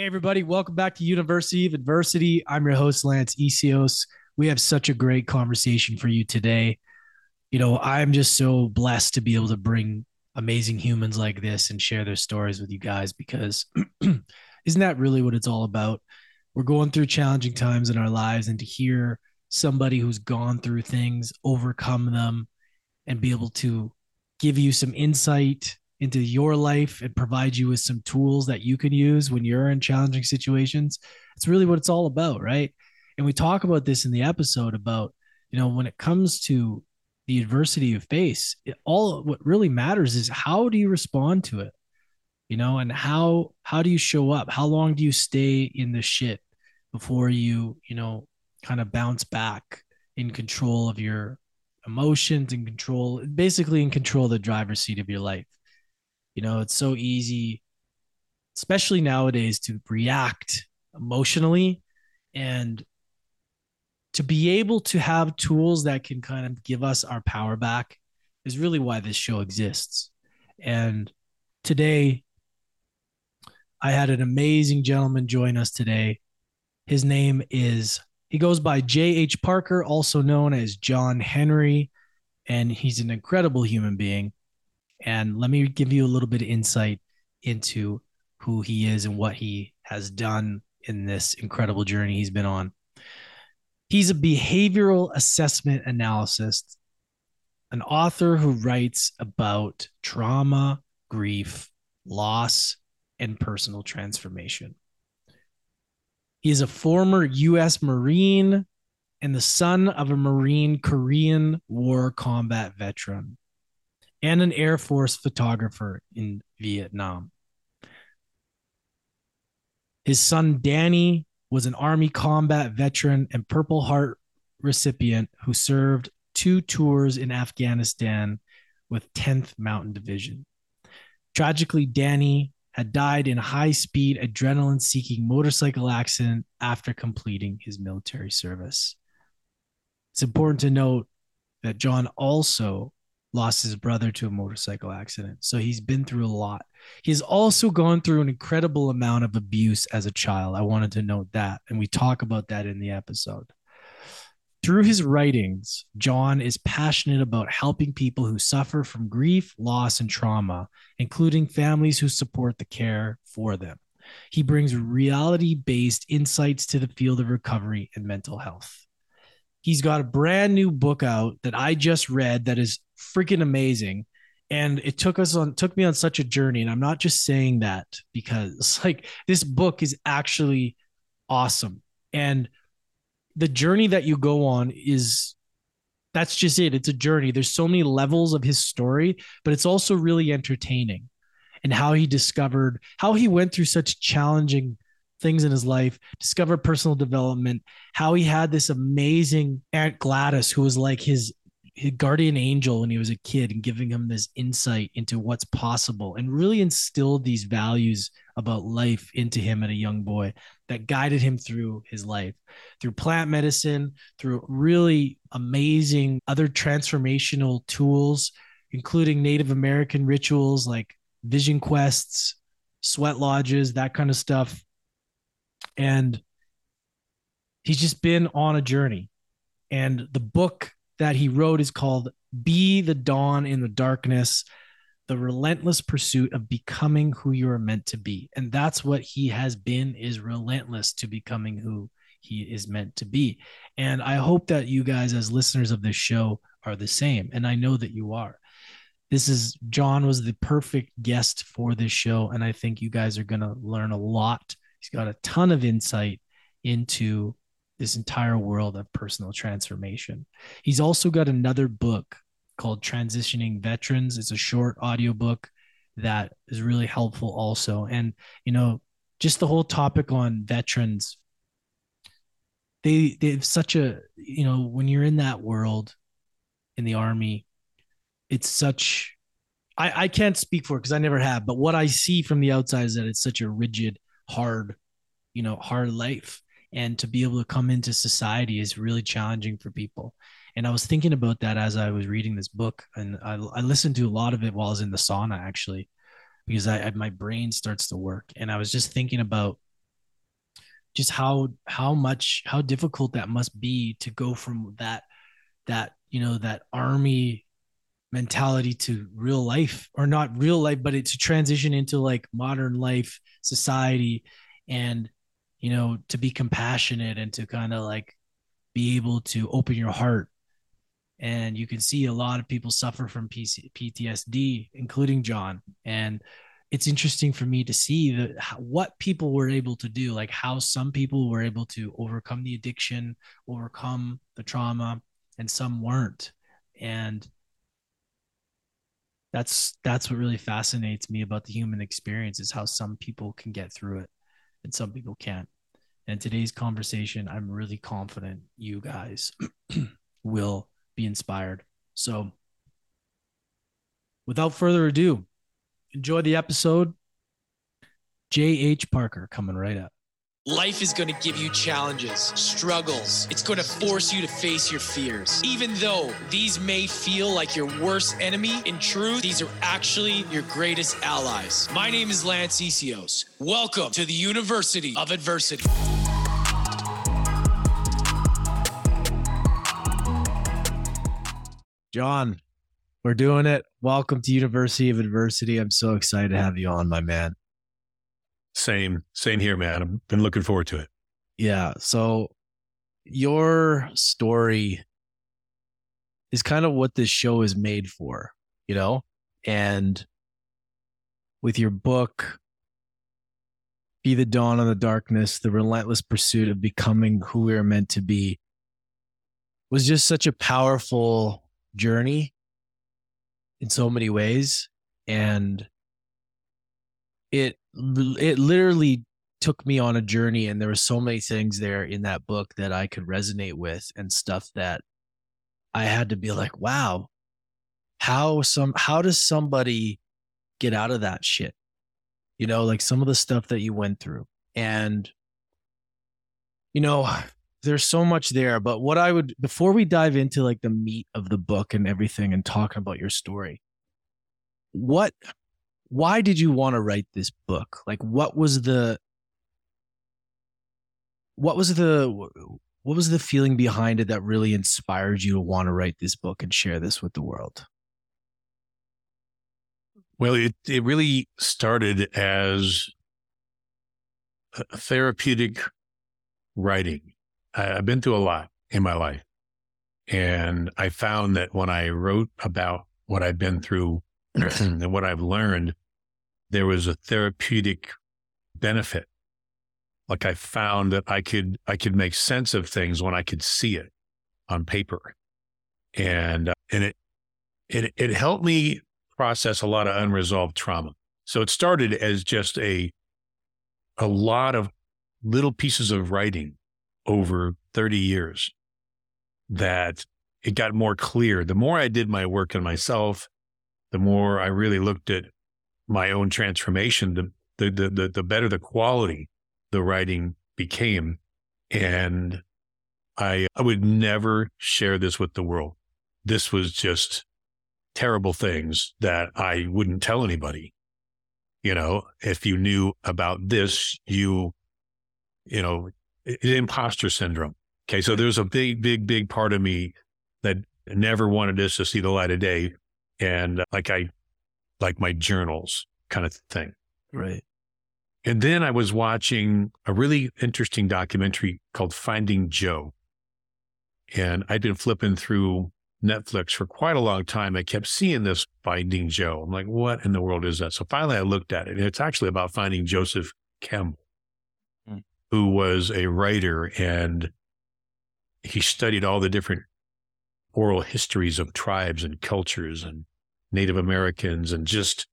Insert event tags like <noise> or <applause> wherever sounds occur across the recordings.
Hey, everybody, welcome back to University of Adversity. I'm your host, Lance Essihos. We have such a great conversation for you today. You know, I'm just so blessed to be able to bring amazing humans like this and share their stories with you guys because <clears throat> isn't that really what it's all about? We're going through challenging times in our lives, and to hear somebody who's gone through things, overcome them, and be able to give you some insight into your life and provide you with some tools that you can use when you're in challenging situations. It's really what it's all about, right? And we talk about this in the episode about, you know, when it comes to the adversity you face, it, all what really matters is how do you respond to it? You know, and how how do you show up? How long do you stay in the shit before you, you know, kind of bounce back in control of your emotions and control basically in control of the driver's seat of your life you know, it's so easy, especially nowadays, to react emotionally and to be able to have tools that can kind of give us our power back is really why this show exists. And today, I had an amazing gentleman join us today. His name is, he goes by J.H. Parker, also known as John Henry, and he's an incredible human being. And let me give you a little bit of insight into who he is and what he has done in this incredible journey he's been on. He's a behavioral assessment analyst, an author who writes about trauma, grief, loss, and personal transformation. He is a former U.S. Marine and the son of a Marine Korean War combat veteran and an Air Force photographer in Vietnam. His son Danny was an Army combat veteran and Purple Heart recipient who served two tours in Afghanistan with 10th Mountain Division. Tragically, Danny had died in a high speed, adrenaline seeking motorcycle accident after completing his military service. It's important to note that John also lost his brother to a motorcycle accident. So he's been through a lot. He's also gone through an incredible amount of abuse as a child. I wanted to note that. And we talk about that in the episode. Through his writings, John is passionate about helping people who suffer from grief, loss, and trauma, including families who support the care for them. He brings reality based insights to the field of recovery and mental health. He's got a brand new book out that I just read that is freaking amazing. And it took us on took me on such a journey. And I'm not just saying that because <laughs> like this book is actually awesome. And the journey that you go on is that's just it. It's a journey. There's so many levels of his story, but it's also really entertaining and how he discovered how he went through such challenging things in his life, discovered personal development, how he had this amazing Aunt Gladys who was like his, his guardian angel when he was a kid and giving him this insight into what's possible and really instilled these values about life into him at a young boy that guided him through his life through plant medicine, through really amazing other transformational tools, including Native American rituals like vision quests, sweat lodges, that kind of stuff and he's just been on a journey. And the book that he wrote is called Be the Dawn in the Darkness The Relentless Pursuit of Becoming Who You Are Meant to Be. And that's what he has been, is relentless to becoming who he is meant to be. And I hope that you guys, as listeners of this show, are the same. And I know that you are. This is John was the perfect guest for this show. And I think you guys are going to learn a lot He's got a ton of insight into this entire world of personal transformation. He's also got another book called Transitioning Veterans. It's a short audiobook that is really helpful also. And, you know, just the whole topic on veterans, they they have such a, you know, when you're in that world in the army, it's such I, I can't speak for it because I never have, but what I see from the outside is that it's such a rigid hard, you know, hard life. And to be able to come into society is really challenging for people. And I was thinking about that as I was reading this book, and I, I listened to a lot of it while I was in the sauna, actually, because I, I my brain starts to work. And I was just thinking about just how how much how difficult that must be to go from that that you know that army mentality to real life or not real life but it's a transition into like modern life society and you know to be compassionate and to kind of like be able to open your heart. And you can see a lot of people suffer from PC, PTSD including John. And it's interesting for me to see that what people were able to do like how some people were able to overcome the addiction overcome the trauma and some weren't. And that's that's what really fascinates me about the human experience is how some people can get through it and some people can't. And today's conversation i'm really confident you guys <clears throat> will be inspired. So without further ado enjoy the episode. J.h parker coming right up Life is going to give you challenges, struggles. It's going to force you to face your fears. Even though these may feel like your worst enemy, in truth, these are actually your greatest allies. My name is Lance Essihos. Welcome to the University of Adversity. John, we're doing it. Welcome to University of Adversity. I'm so excited to have you on, my man. Same, same here, man. I've been looking forward to it. Yeah. So your story is kind of what this show is made for, you know? And with your book, Be the Dawn of the Darkness, the relentless pursuit of becoming who we are meant to be, was just such a powerful journey in so many ways. And it it literally took me on a journey and there were so many things there in that book that I could resonate with and stuff that I had to be like, wow, how some how does somebody get out of that shit? You know, like some of the stuff that you went through. And you know, there's so much there, but what I would before we dive into like the meat of the book and everything and talking about your story, what why did you want to write this book? Like what was the what was the what was the feeling behind it that really inspired you to want to write this book and share this with the world? Well, it it really started as therapeutic writing. I've been through a lot in my life. And I found that when I wrote about what I've been through <clears throat> and what I've learned, there was a therapeutic benefit. Like I found that I could I could make sense of things when I could see it on paper, and uh, and it it it helped me process a lot of unresolved trauma. So it started as just a a lot of little pieces of writing over 30 years that it got more clear. The more I did my work on myself, the more I really looked at my own transformation, the, the, the, the better the quality the writing became. And I, I would never share this with the world. This was just terrible things that I wouldn't tell anybody. You know, if you knew about this, you, you know, imposter syndrome. Okay. So there's a big, big, big part of me that never wanted this to see the light of day. And like I like my journals kind of thing. Right. And then I was watching a really interesting documentary called Finding Joe. And I'd been flipping through Netflix for quite a long time. I kept seeing this Finding Joe. I'm like, what in the world is that? So finally I looked at it. And it's actually about finding Joseph Campbell, mm. who was a writer and he studied all the different oral histories of tribes and cultures and Native Americans and just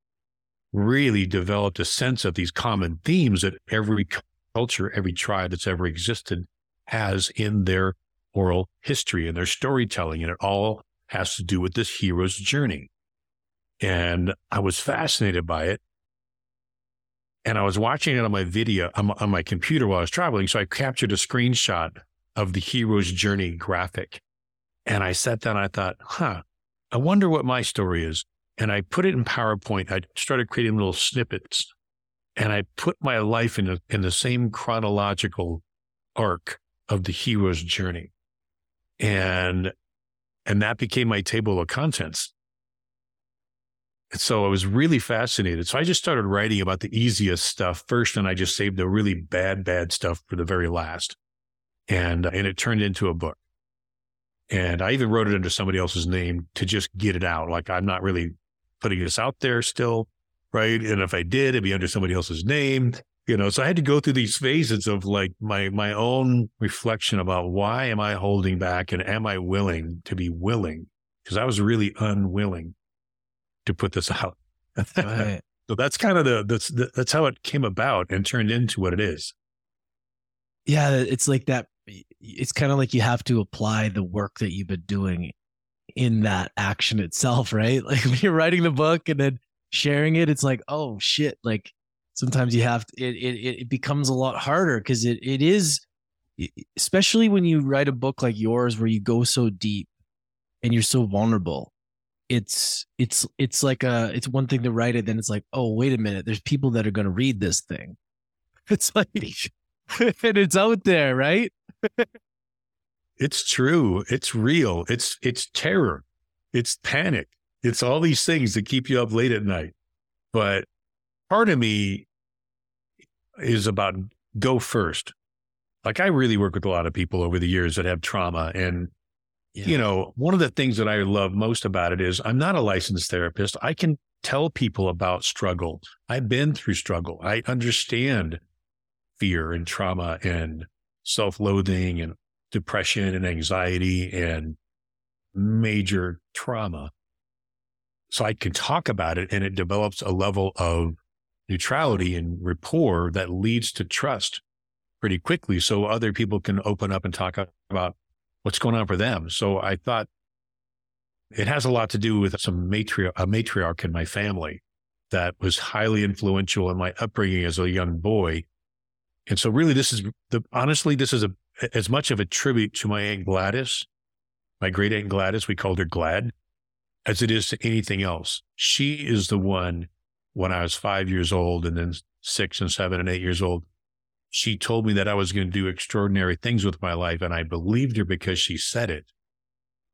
really developed a sense of these common themes that every culture, every tribe that's ever existed has in their oral history and their storytelling. And it all has to do with this hero's journey. And I was fascinated by it. And I was watching it on my video on my, on my computer while I was traveling. So I captured a screenshot of the hero's journey graphic. And I sat down, I thought, huh, I wonder what my story is. And I put it in PowerPoint. I started creating little snippets and I put my life in, a, in the same chronological arc of the hero's journey. And and that became my table of contents. And so I was really fascinated. So I just started writing about the easiest stuff first, and I just saved the really bad, bad stuff for the very last. And and it turned into a book. And I even wrote it under somebody else's name to just get it out. Like I'm not really putting this out there still, right? And if I did, it'd be under somebody else's name you know so i had to go through these phases of like my my own reflection about why am i holding back and am i willing to be willing because i was really unwilling to put this <laughs> out right. so that's kind of the that's the, that's how it came about and turned into what it is yeah it's like that it's kind of like you have to apply the work that you've been doing in that action itself right <laughs> like when you're writing the book and then sharing it it's like oh shit like sometimes you have to, it, it, it becomes a lot harder because it, it is, especially when you write a book like yours where you go so deep and you're so vulnerable. It's, it's, it's like a, it's one thing to write it. Then it's like, oh, wait a minute. There's people that are going to read this thing. <laughs> It's like, <laughs> and it's out there, right? It's true. It's real. It's, it's terror. It's panic. It's all these things that keep you up late at night. But part of me is about go first. Like I really work with a lot of people over the years that have trauma. And, yeah. you know, one of the things that I love most about it is I'm not a licensed therapist. I can tell people about struggle. I've been through struggle. I understand fear and trauma and self loathing and depression and anxiety and major trauma. So I can talk about it and it develops a level of neutrality and rapport that leads to trust pretty quickly. So other people can open up and talk about what's going on for them. So I thought it has a lot to do with some matriarch, a matriarch in my family that was highly influential in my upbringing as a young boy. And so really this is the, honestly, this is a, as much of a tribute to my Aunt Gladys, my great Aunt Gladys, we called her Glad, as it is to anything else. She is the one when I was five years old and then six and seven and eight years old, she told me that I was going to do extraordinary things with my life. And I believed her because she said it.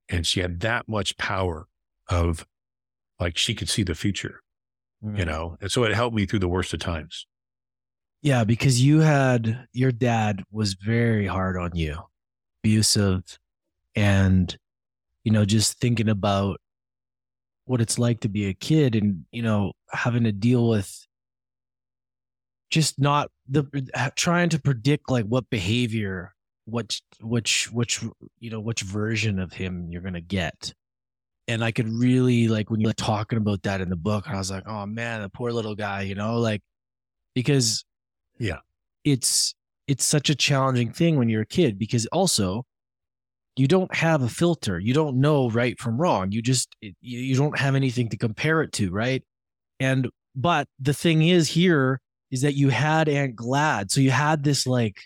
And she had that much power of like she could see the future, mm. you know? And so it helped me through the worst of times. Yeah, because you had your dad was very hard on you, abusive, and, you know, just thinking about what it's like to be a kid and you know having to deal with just not the trying to predict like what behavior what which which you know which version of him you're gonna get. And i could really like when you're talking about that in the book i was like oh man the poor little guy you know like because yeah it's it's such a challenging thing when you're a kid because also you don't have a filter. You don't know right from wrong. You just you don't have anything to compare it to, right? And but the thing is here is that you had Aunt Glad. So you had this like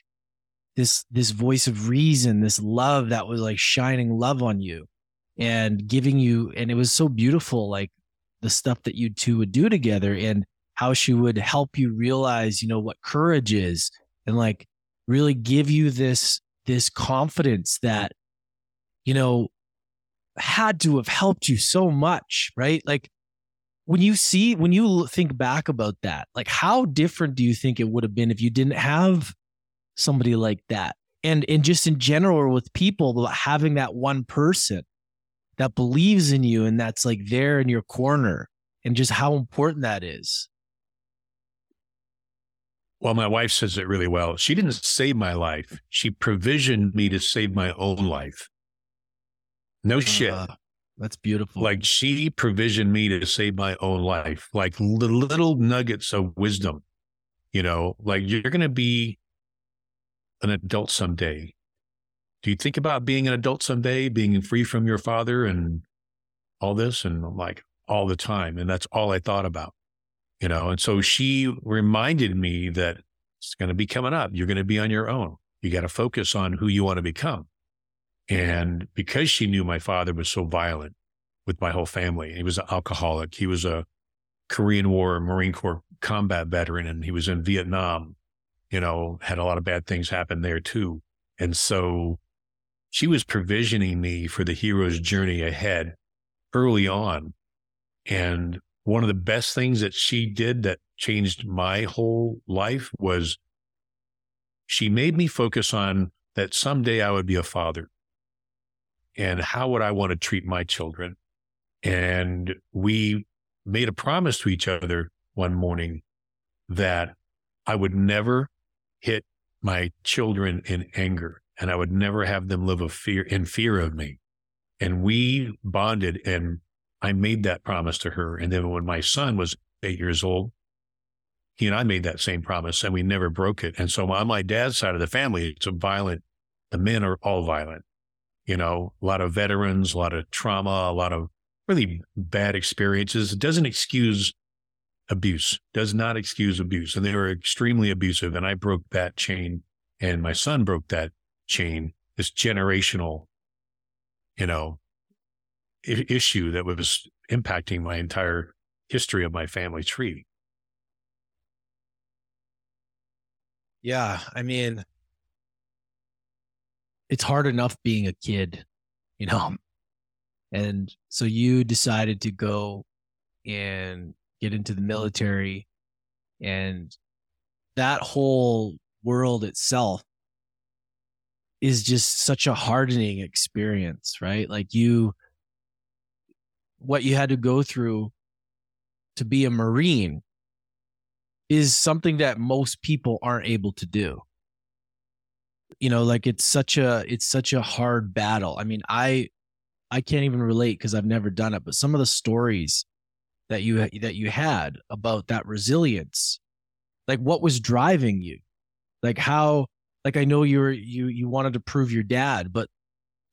this this voice of reason, this love that was like shining love on you and giving you and it was so beautiful like the stuff that you two would do together and how she would help you realize, you know, what courage is and like really give you this this confidence that you know, had to have helped you so much, right? Like when you see, when you think back about that, like how different do you think it would have been if you didn't have somebody like that? And, and just in general with people, having that one person that believes in you and that's like there in your corner and just how important that is. Well, my wife says it really well. She didn't save my life. She provisioned me to save my own life. No shit. Uh, that's beautiful. Like she provisioned me to save my own life, like the little nuggets of wisdom. You know, like you're going to be an adult someday. Do you think about being an adult someday, being free from your father and all this? And I'm like, all the time. And that's all I thought about, you know? And so she reminded me that it's going to be coming up. You're going to be on your own. You got to focus on who you want to become. And because she knew my father was so violent with my whole family, he was an alcoholic. He was a Korean War Marine Corps combat veteran and he was in Vietnam, you know, had a lot of bad things happen there too. And so she was provisioning me for the hero's journey ahead early on. And one of the best things that she did that changed my whole life was she made me focus on that someday I would be a father and how would I want to treat my children. And we made a promise to each other one morning that I would never hit my children in anger and I would never have them live fear in fear of me. And we bonded and I made that promise to her. And then when my son was eight years old, he and I made that same promise and we never broke it. And so on my dad's side of the family, it's a violent, the men are all violent, you know, a lot of veterans, a lot of trauma, a lot of really bad experiences. It doesn't excuse abuse, does not excuse abuse. And they were extremely abusive. And I broke that chain and my son broke that chain, this generational, you know, issue that was impacting my entire history of my family tree. Yeah, I mean, it's hard enough being a kid, you know. And so you decided to go and get into the military and that whole world itself is just such a hardening experience, right? Like you what you had to go through to be a marine is something that most people aren't able to do. You know like it's such a it's such a hard battle. I mean i i can't even relate because i've never done it but some of the stories that you that you had about that resilience like what was driving you? Like how like i know you were you you wanted to prove your dad but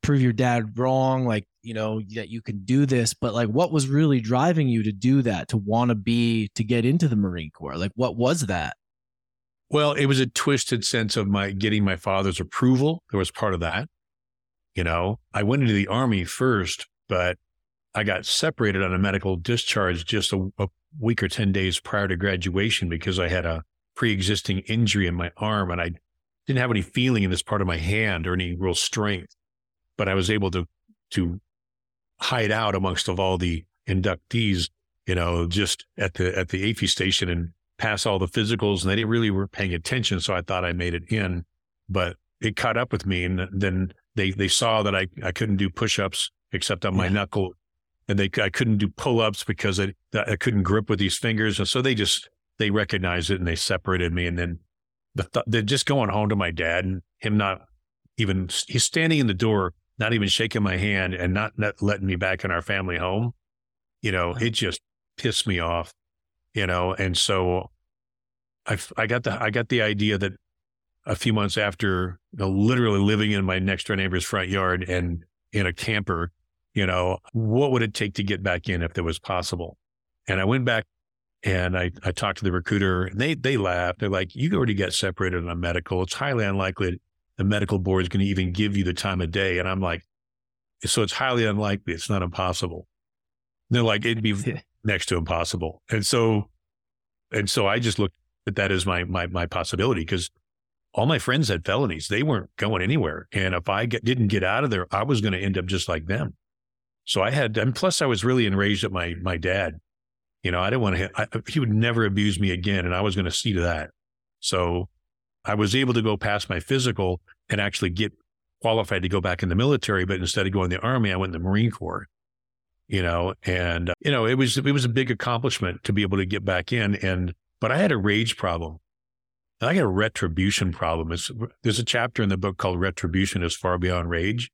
prove your dad wrong like you know that you can do this but like what was really driving you to do that to want to be to get into the marine corps like what was that Well, it was a twisted sense of my getting my father's approval. There was part of that. You know, I went into the army first, but I got separated on a medical discharge just a, a week or 10 days prior to graduation because I had a pre existing injury in my arm and I didn't have any feeling in this part of my hand or any real strength. But I was able to, to hide out amongst of all the inductees, you know, just at the, at the AFI station and pass all the physicals and they didn't really were paying attention. So I thought I made it in, but it caught up with me. And then they, they saw that I, I couldn't do push-ups except on my Yeah. knuckle and they, I couldn't do pull-ups because I, I couldn't grip with these fingers. And so they just, they recognized it and they separated me. And then the, th- they're just going home to my dad and him not even, he's standing in the door, not even shaking my hand and not, not letting me back in our family home. You know, it just pissed me off you know and so i i got the i got the idea that a few months after you know, literally living in my next door neighbor's front yard and in a camper you know what would it take to get back in if it was possible? And i went back and i i talked to the recruiter and they they laughed. They're like you already got separated on a medical. It's highly unlikely the medical board is going to even give you the time of day and i'm like so it's highly unlikely it's not impossible they're like it'd be <laughs> next to impossible. And so, and so I just looked at that as my, my, my possibility because all my friends had felonies. They weren't going anywhere. And if I get, didn't get out of there, I was going to end up just like them. So I had, and plus I was really enraged at my, my dad. You know, I didn't want to, I, he would never abuse me again. And I was going to see to that. So I was able to go past my physical and actually get qualified to go back in the military. But instead of going in the army, I went in the Marine Corps you know, and you know, it was it was a big accomplishment to be able to get back in. And but I had a rage problem. And I got a retribution problem. It's, there's a chapter in the book called "Retribution is Far Beyond Rage."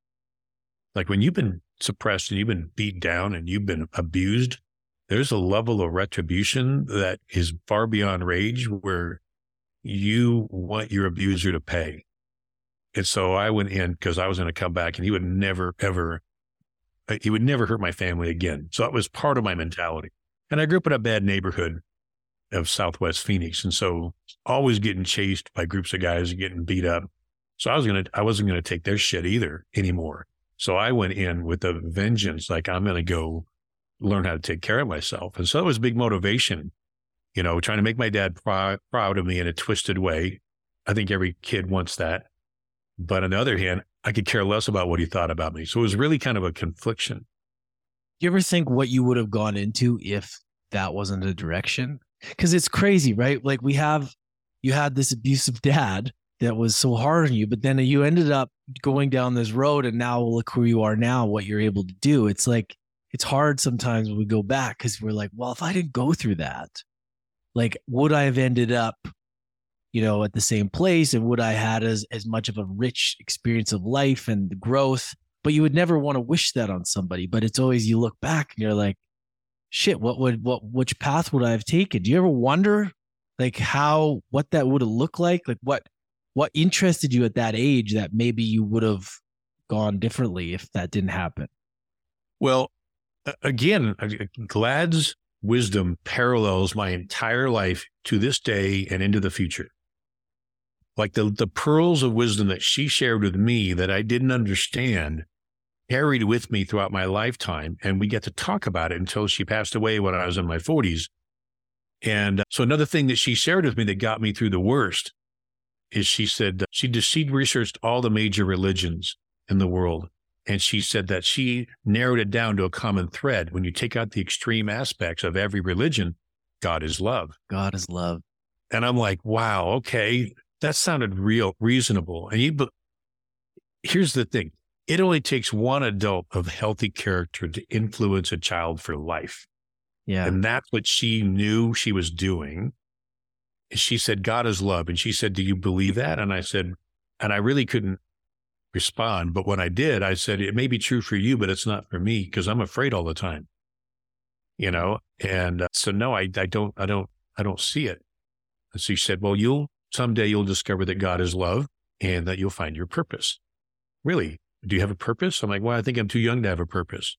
Like when you've been suppressed and you've been beat down and you've been abused, there's a level of retribution that is far beyond rage, where you want your abuser to pay. And so I went in because I was going to come back, and he would never ever uh, he would never hurt my family again. So that was part of my mentality. And I grew up in a bad neighborhood of Southwest Phoenix. And so always getting chased by groups of guys getting beat up. So I was going to, I wasn't going to take their shit either anymore. So I went in with a vengeance. Like I'm going to go learn how to take care of myself. And so it was big motivation, you know, trying to make my dad prou- proud of me in a twisted way. I think every kid wants that. But on the other hand, I could care less about what he thought about me. So it was really kind of a confliction. Do you ever think what you would have gone into if that wasn't a direction? Because it's crazy, right? Like we have, you had this abusive dad that was so hard on you, but then you ended up going down this road, and now look who you are now, what you're able to do. It's like it's hard sometimes when we go back because we're like, well, if I didn't go through that, like, would I have ended up, you know, at the same place, and would I had as as much of a rich experience of life and growth? But you would never want to wish that on somebody. But it's always you look back and you're like, shit, what would what which path would I have taken? Do you ever wonder like how what that would have looked like? Like what what interested you at that age that maybe you would have gone differently if that didn't happen? Well, again, Glad's wisdom parallels my entire life to this day and into the future. Like the, the pearls of wisdom that she shared with me that I didn't understand carried with me throughout my lifetime. And we get to talk about it until she passed away when I was in my 40s. And uh, so another thing that she shared with me that got me through the worst is she said she she'd researched all the major religions in the world and she said that she narrowed it down to a common thread. When you take out the extreme aspects of every religion, God is love. God is love. And I'm like, wow, okay, that sounded real reasonable. And you, but here's the thing: it only takes one adult of healthy character to influence a child for life. Yeah, and that's what she knew she was doing. She said, "God is love," and she said, "Do you believe that?" And I said, and I really couldn't respond. But when I did, I said, it may be true for you, but it's not for me because I'm afraid all the time, you know? And uh, so, no, I, I don't, I don't, I don't see it. And so she said, well, you'll someday you'll discover that God is love and that you'll find your purpose. Really? Do you have a purpose? I'm like, well, I think I'm too young to have a purpose,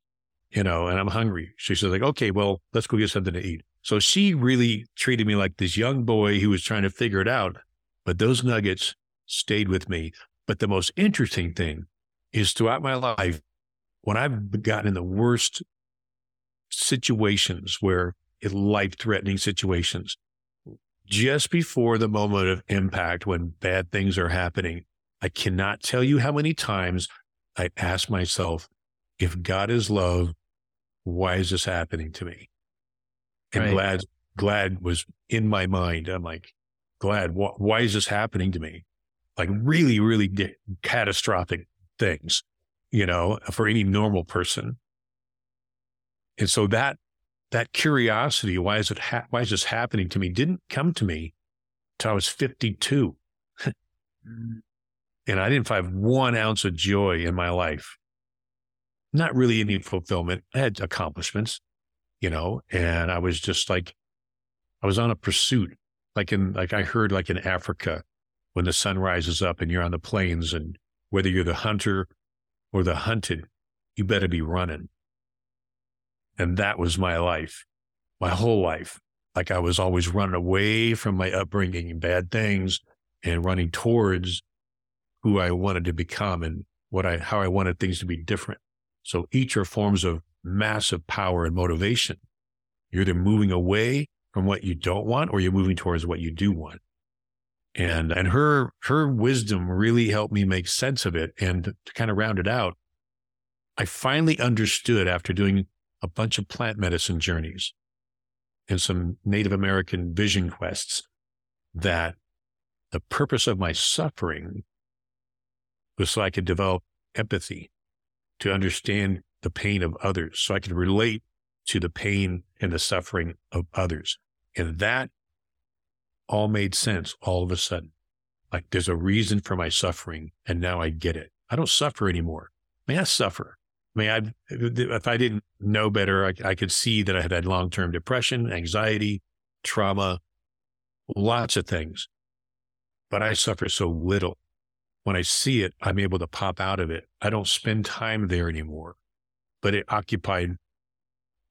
you know, and I'm hungry. She said like, okay, well, let's go get something to eat. So she really treated me like this young boy who was trying to figure it out. But those nuggets stayed with me but the most interesting thing is throughout my life, when I've gotten in the worst situations where eh, it life threatening situations, just before the moment of impact when bad things are happening, I cannot tell you how many times I ask myself, if God is love, why is this happening to me? And right. glad, glad was in my mind. I'm like, glad, wh- why is this happening to me? Like really, really di- catastrophic things, you know, for any normal person. And so that, that curiosity, why is it, ha- why is this happening to me? Didn't come to me till I was 52. Mm. and I didn't find one ounce of joy in my life. Not really any fulfillment. I had accomplishments, you know, and I was just like, I was on a pursuit. Like in, like I heard like in Africa, when the sun rises up and you're on the plains and whether you're the hunter or the hunted, you better be running. And that was my life, my whole life. Like I was always running away from my upbringing and bad things and running towards who I wanted to become and what I, how I wanted things to be different. So each are forms of massive power and motivation. You're either moving away from what you don't want or you're moving towards what you do want and and her her wisdom really helped me make sense of it. And to kind of round it out i finally understood after doing a bunch of plant medicine journeys and some native american vision quests that the purpose of my suffering was so i could develop empathy to understand the pain of others so i could relate to the pain and the suffering of others. And that all made sense all of a sudden. Like there's a reason for my suffering, and now I get it. I don't suffer anymore. May I suffer? I mean, I, if I didn't know better, I, I could see that I had had long term depression, anxiety, trauma, lots of things. But I suffer so little. When I see it, I'm able to pop out of it. I don't spend time there anymore. But it occupied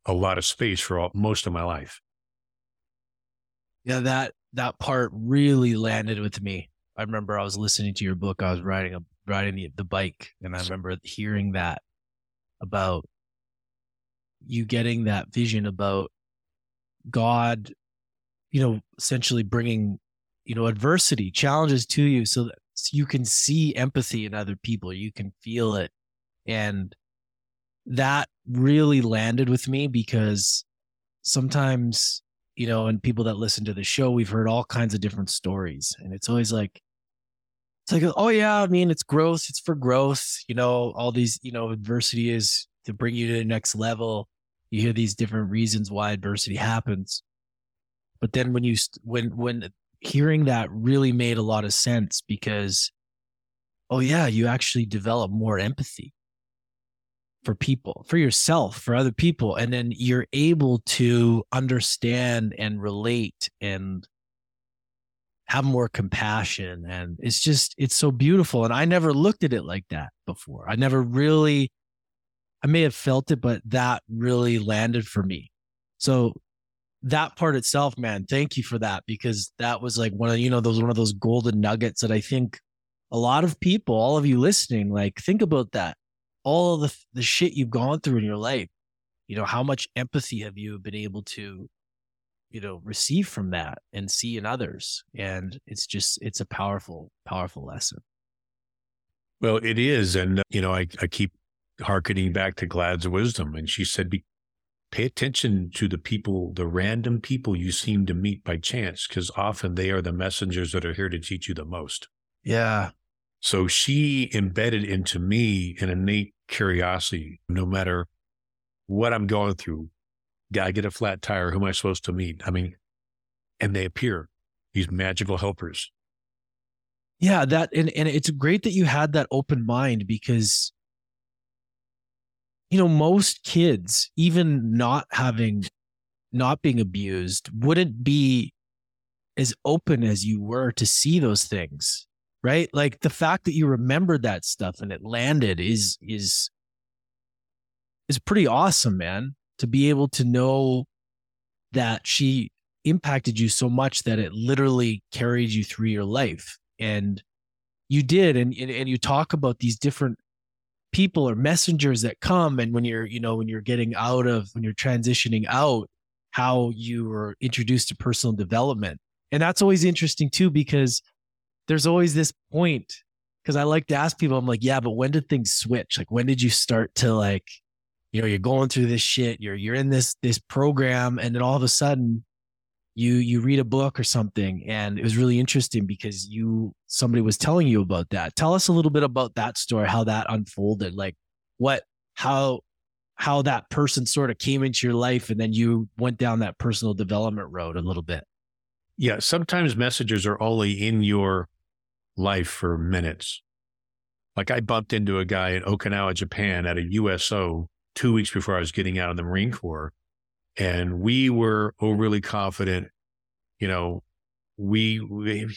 a lot of space for all, most of my life. Yeah, that that part really landed with me. I remember I was listening to your book. I was riding a riding the, the bike, and I remember hearing that about you getting that vision about God, you know, essentially bringing you know adversity, challenges to you, so that you can see empathy in other people. You can feel it. And that really landed with me because sometimes, you know, and people that listen to the show, we've heard all kinds of different stories. And it's always like, it's like, oh, yeah, I mean, it's growth. It's for growth. You know, all these, you know, adversity is to bring you to the next level. You hear these different reasons why adversity happens. But then when you, when, when hearing that really made a lot of sense because, oh, yeah, you actually develop more empathy for people, for yourself, for other people. And then you're able to understand and relate and have more compassion. And it's just, it's so beautiful. And I never looked at it like that before. I never really, I may have felt it, but that really landed for me. So that part itself, man, thank you for that because that was like one of, you know, those, one of those golden nuggets that I think a lot of people, all of you listening, like think about that all the the shit you've gone through in your life you know how much empathy have you been able to you know receive from that and see in others? And it's just it's a powerful powerful lesson. Well it is and uh, you know i, I keep harkening back to glad's wisdom and she said be, pay attention to the people the random people you seem to meet by chance because often they are the messengers that are here to teach you the most. Yeah so she embedded into me an innate curiosity, no matter what I'm going through. Guy get a flat tire. Who am I supposed to meet? I mean, and they appear, these magical helpers. Yeah, that and, and it's great that you had that open mind because you know, most kids, even not having not being abused, wouldn't be as open as you were to see those things right? Like the fact that you remembered that stuff and it landed is is is pretty awesome, man. To be able to know that she impacted you so much that it literally carried you through your life. And you did, and and, and you talk about these different people or messengers that come and when you're, you know, when you're getting out of when you're transitioning out, how you were introduced to personal development. And that's always interesting too, because there's always this point because I like to ask people, I'm like, yeah, but when did things switch? Like, when did you start to like, you know, you're going through this shit, you're you're in this this program, and then all of a sudden, you you read a book or something, and it was really interesting because you somebody was telling you about that. Tell us a little bit about that story, how that unfolded, like what how how that person sort of came into your life, and then you went down that personal development road a little bit. Yeah, sometimes messages are only in your life for minutes. Like I bumped into a guy in Okinawa, Japan at a USO two weeks before I was getting out of the Marine Corps. And we were overly confident. You know, we, we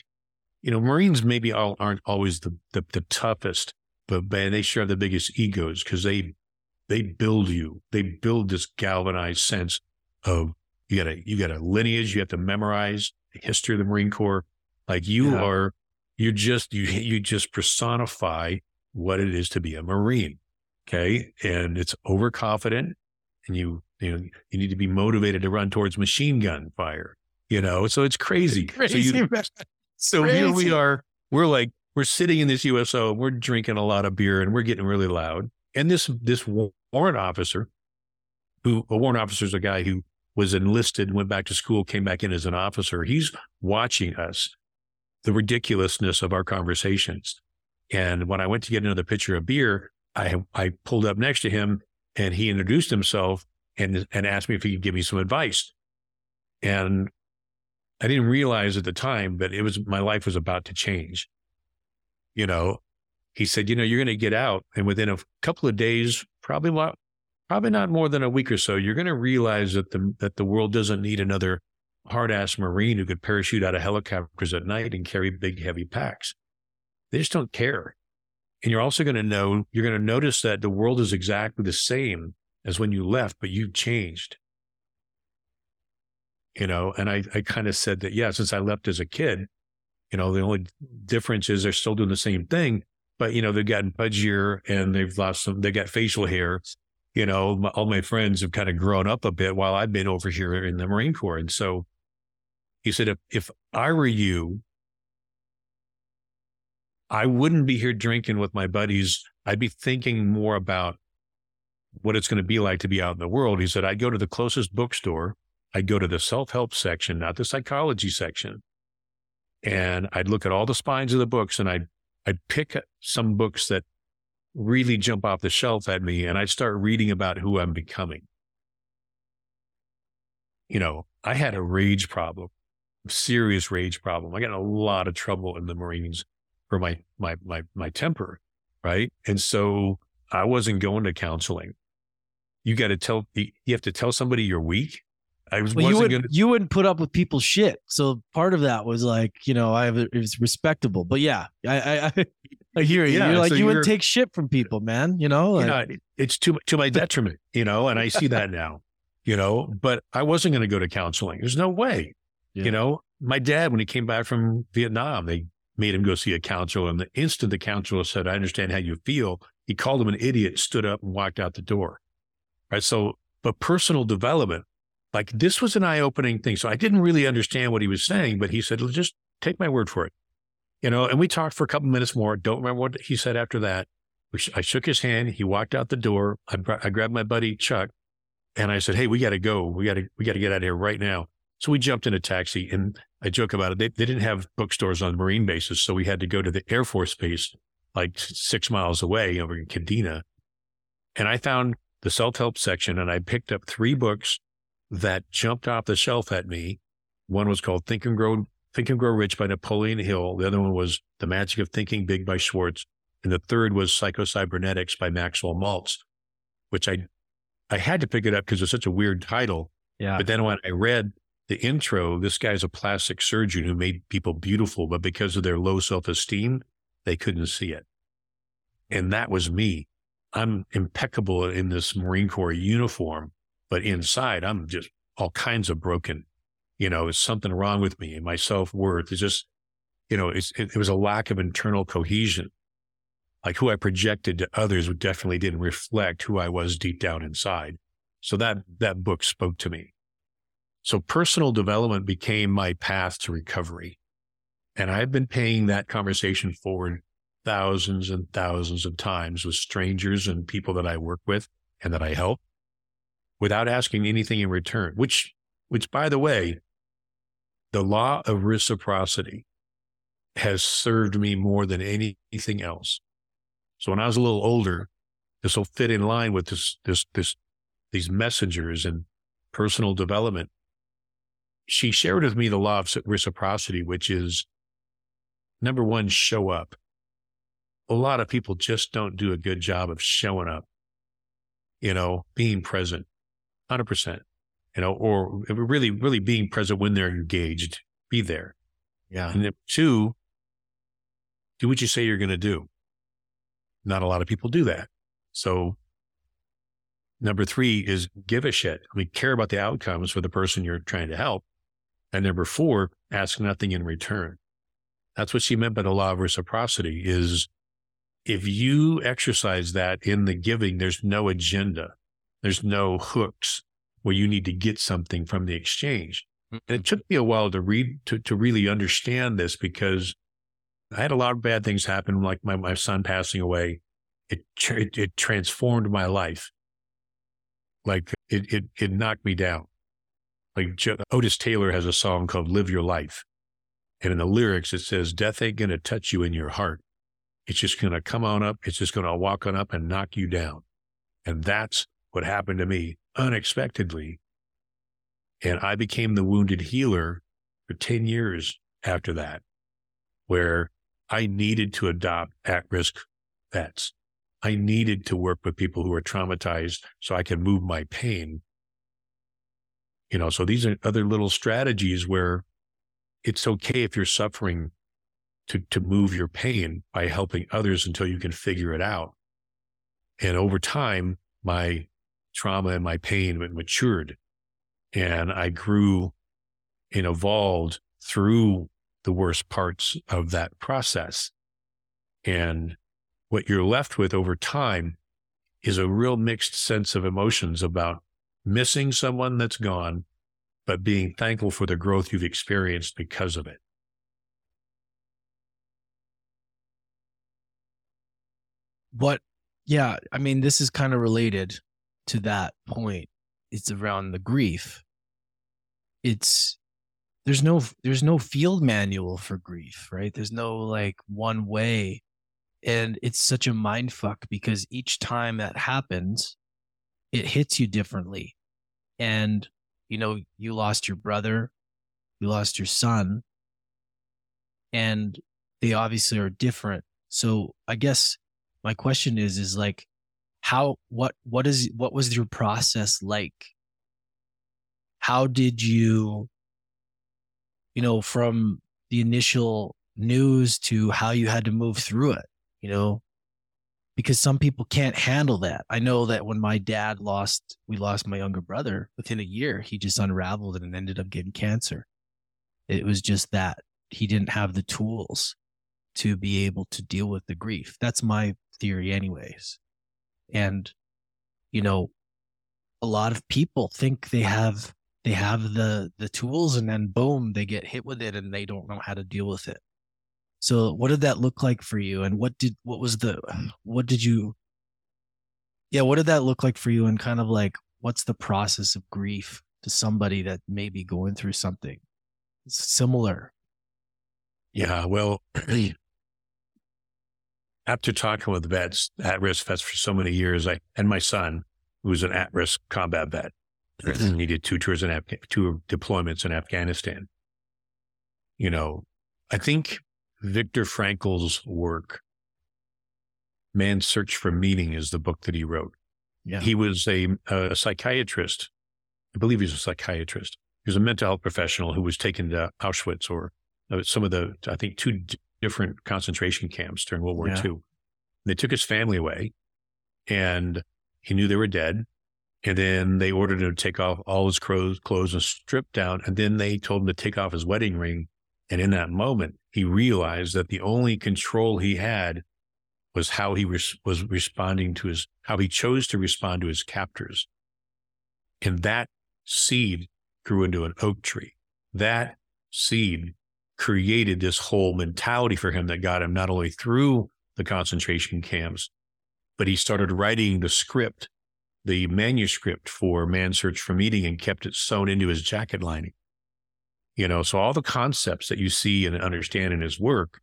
you know, Marines maybe all, aren't always the, the, the toughest, but man, they sure have the biggest egos because they, they build you. They build this galvanized sense of you got a, you got a lineage. You have to memorize the history of the Marine Corps. Like you yeah. are you just you <laughs> you just personify what it is to be a marine okay? And it's overconfident and you you know you need to be motivated to run towards machine gun fire you know? So it's crazy, crazy so, you, <laughs> so crazy. here we are. We're like we're sitting in this uso and we're drinking a lot of beer and we're getting really loud. And this this warrant officer who a warrant officer is a guy who was enlisted went back to school came back in as an officer. He's watching us the ridiculousness of our conversations. And when I went to get another pitcher of beer, I I pulled up next to him and he introduced himself and and asked me if he could give me some advice. And I didn't realize at the time, but it was my life was about to change. You know, he said, you know, you're going to get out, and within a couple of days, probably not, probably not more than a week or so, you're going to realize that the that the world doesn't need another hard ass Marine who could parachute out of helicopters at night and carry big, heavy packs. They just don't care. And you're also going to know, you're going to notice that the world is exactly the same as when you left, but you've changed. You know, and I, I kind of said that, yeah, since I left as a kid, you know, the only difference is they're still doing the same thing, but, you know, they've gotten pudgier and they've lost some, they got facial hair. You know, my, all my friends have kind of grown up a bit while I've been over here in the Marine Corps. And so, he said, if, if I were you, I wouldn't be here drinking with my buddies. I'd be thinking more about what it's going to be like to be out in the world. He said, I'd go to the closest bookstore. I'd go to the self help section, not the psychology section. And I'd look at all the spines of the books and I'd, I'd pick some books that really jump off the shelf at me and I'd start reading about who I'm becoming. You know, I had a rage problem, serious rage problem. I got in a lot of trouble in the Marines for my, my, my, my temper. Right. And so I wasn't going to counseling. You got to tell, you have to tell somebody you're weak. I was, well, you, would, gonna... you wouldn't put up with people's shit. So part of that was like, you know, I it was respectable. But yeah, I I, I <laughs> hear you. Yeah, you're like so you wouldn't take shit from people, man. You know, like, it's to to my detriment. You know, and I see that now. You know, <laughs> but I wasn't going to go to counseling. There's no way. Yeah. You know, my dad when he came back from Vietnam, they made him go see a counselor, and the instant the counselor said, "I understand how you feel," he called him an idiot, stood up, and walked out the door. Right. So, but personal development like this was an eye opening thing. So I didn't really understand what he was saying, but he said, just take my word for it. You know, and we talked for a couple minutes more. Don't remember what he said after that. I shook his hand. He walked out the door. I, I grabbed my buddy Chuck and I said, Hey, we got to go. We got to, we got to get out of here right now. So we jumped in a taxi and I joke about it. They, they didn't have bookstores on Marine bases. So we had to go to the Air Force base like six miles away over in Kadena. And I found the self help section and I picked up three books that jumped off the shelf at me. One was called Think and Grow, Think and Grow Rich by Napoleon Hill. The other one was The Magic of Thinking Big by Schwartz. And the third was Psychocybernetics by Maxwell Maltz, which I, I had to pick it up because it's such a weird title. Yeah. But then when I read the intro, this guy's a plastic surgeon who made people beautiful, but because of their low self esteem, they couldn't see it. And that was me. I'm impeccable in this Marine Corps uniform, but inside, I'm just all kinds of broken. You know, is something wrong with me and my self worth is just, you know, it, it was a lack of internal cohesion. Like who I projected to others definitely didn't reflect who I was deep down inside. So that, that book spoke to me. So personal development became my path to recovery. And I've been paying that conversation forward thousands and thousands of times with strangers and people that I work with and that I help without asking anything in return, which, which by the way, the law of reciprocity has served me more than anything else. So when I was a little older, this will fit in line with this, this, this, these messengers and personal development. She shared with me the law of reciprocity, which is number one, show up. A lot of people just don't do a good job of showing up, you know, being present. 100%, you know, or really, really being present when they're engaged, be there. Yeah. And then two, do what you say you're going to do. Not a lot of people do that. So number three is give a shit. I mean, care about the outcomes for the person you're trying to help. And number four, ask nothing in return. That's what she meant by the law of reciprocity is if you exercise that in the giving, there's no agenda. There's no hooks where you need to get something from the exchange. And it mm-hmm. took me a while to read, to, to really understand this because I had a lot of bad things happen, like my, my son passing away. It, it, it transformed my life. Like it, it, it knocked me down. Like Otis Taylor has a song called Live Your Life. And in the lyrics, it says, Death ain't going to touch you in your heart. It's just going to come on up. It's just going to walk on up and knock you down. And that's what happened to me unexpectedly. And I became the wounded healer for 10 years after that, where I needed to adopt at risk vets. I needed to work with people who were traumatized so I could move my pain. You know, so these are other little strategies where it's okay if you're suffering to, to move your pain by helping others until you can figure it out. And over time, my trauma and my pain matured and I grew and evolved through the worst parts of that process. And what you're left with over time is a real mixed sense of emotions about missing someone that's gone, but being thankful for the growth you've experienced because of it. what yeah i mean this is kind of related to that point. It's around the grief. It's there's no there's no field manual for grief right? There's no like one way. And it's such a mind fuck because each time that happens it hits you differently. And you know you lost your brother you lost your son and they obviously are different. So i guess my question is is like how what what is what was your process like? How did you you know from the initial news to how you had to move through it you know because some people can't handle that. I know that when my dad lost we lost my younger brother within a year he just unraveled and ended up getting cancer. It was just that he didn't have the tools to be able to deal with the grief. That's my theory anyways. And you know a lot of people think they have they have the the tools and then boom they get hit with it and they don't know how to deal with it so what did that look like for you? And what did what was the what did you yeah what did that look like for you? And kind of like what's the process of grief to somebody that may be going through something similar? Yeah well <clears throat> after talking with vets at-risk vets for so many years i and my son who's an at-risk combat vet <clears throat> he did two tours in two deployments in Afghanistan. You know, I think Viktor Frankl's work, Man's Search for Meaning, is the book that he wrote. Yeah. He was a, a psychiatrist. I believe he was a psychiatrist. He was a mental health professional who was taken to Auschwitz or uh, some of the, I think, two d- different concentration camps during World War Yeah. II. They took his family away and he knew they were dead. And then they ordered him to take off all his clothes, clothes and strip down. And then they told him to take off his wedding ring. And in that moment, he realized that the only control he had was how he res- was responding to his, how he chose to respond to his captors. And that seed grew into an oak tree. That seed created this whole mentality for him that got him not only through the concentration camps, but he started writing the script the manuscript for Man's Search for Meaning and kept it sewn into his jacket lining. You know, so all the concepts that you see and understand in his work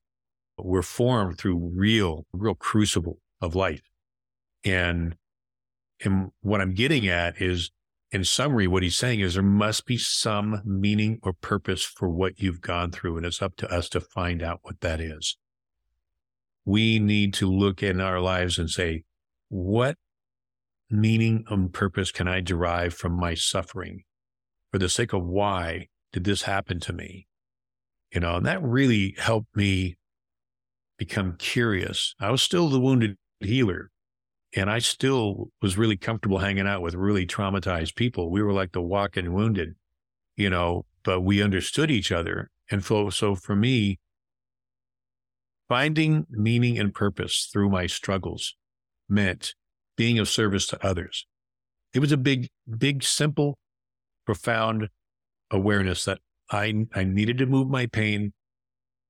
were formed through real, real crucible of life. And, and what I'm getting at is, in summary, what he's saying is there must be some meaning or purpose for what you've gone through, and it's up to us to find out what that is. We need to look in our lives and say, what meaning and purpose can I derive from my suffering for the sake of why did this happen to me? You know, and that really helped me become curious. I was still the wounded healer and I still was really comfortable hanging out with really traumatized people. We were like the walking wounded, you know, but we understood each other. And so, so for me, finding meaning and purpose through my struggles meant being of service to others. It was a big, big, simple, profound awareness that I, I needed to move my pain.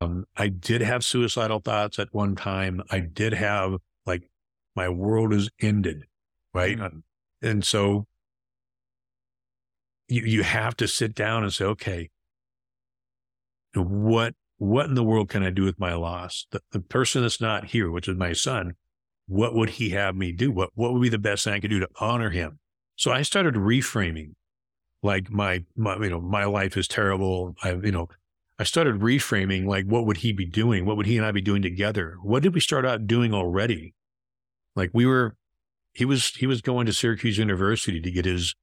Um, I did have suicidal thoughts at one time. I did have like my world is ended, right? And so you, you have to sit down and say, okay, what, what in the world can I do with my loss? The, the person that's not here, which is my son, what would he have me do? What what would be the best thing I could do to honor him? So I started reframing, like my my you know my life is terrible. I you know I started reframing like what would he be doing? What would he and I be doing together? What did we start out doing already? Like we were, he was he was going to Syracuse University to get his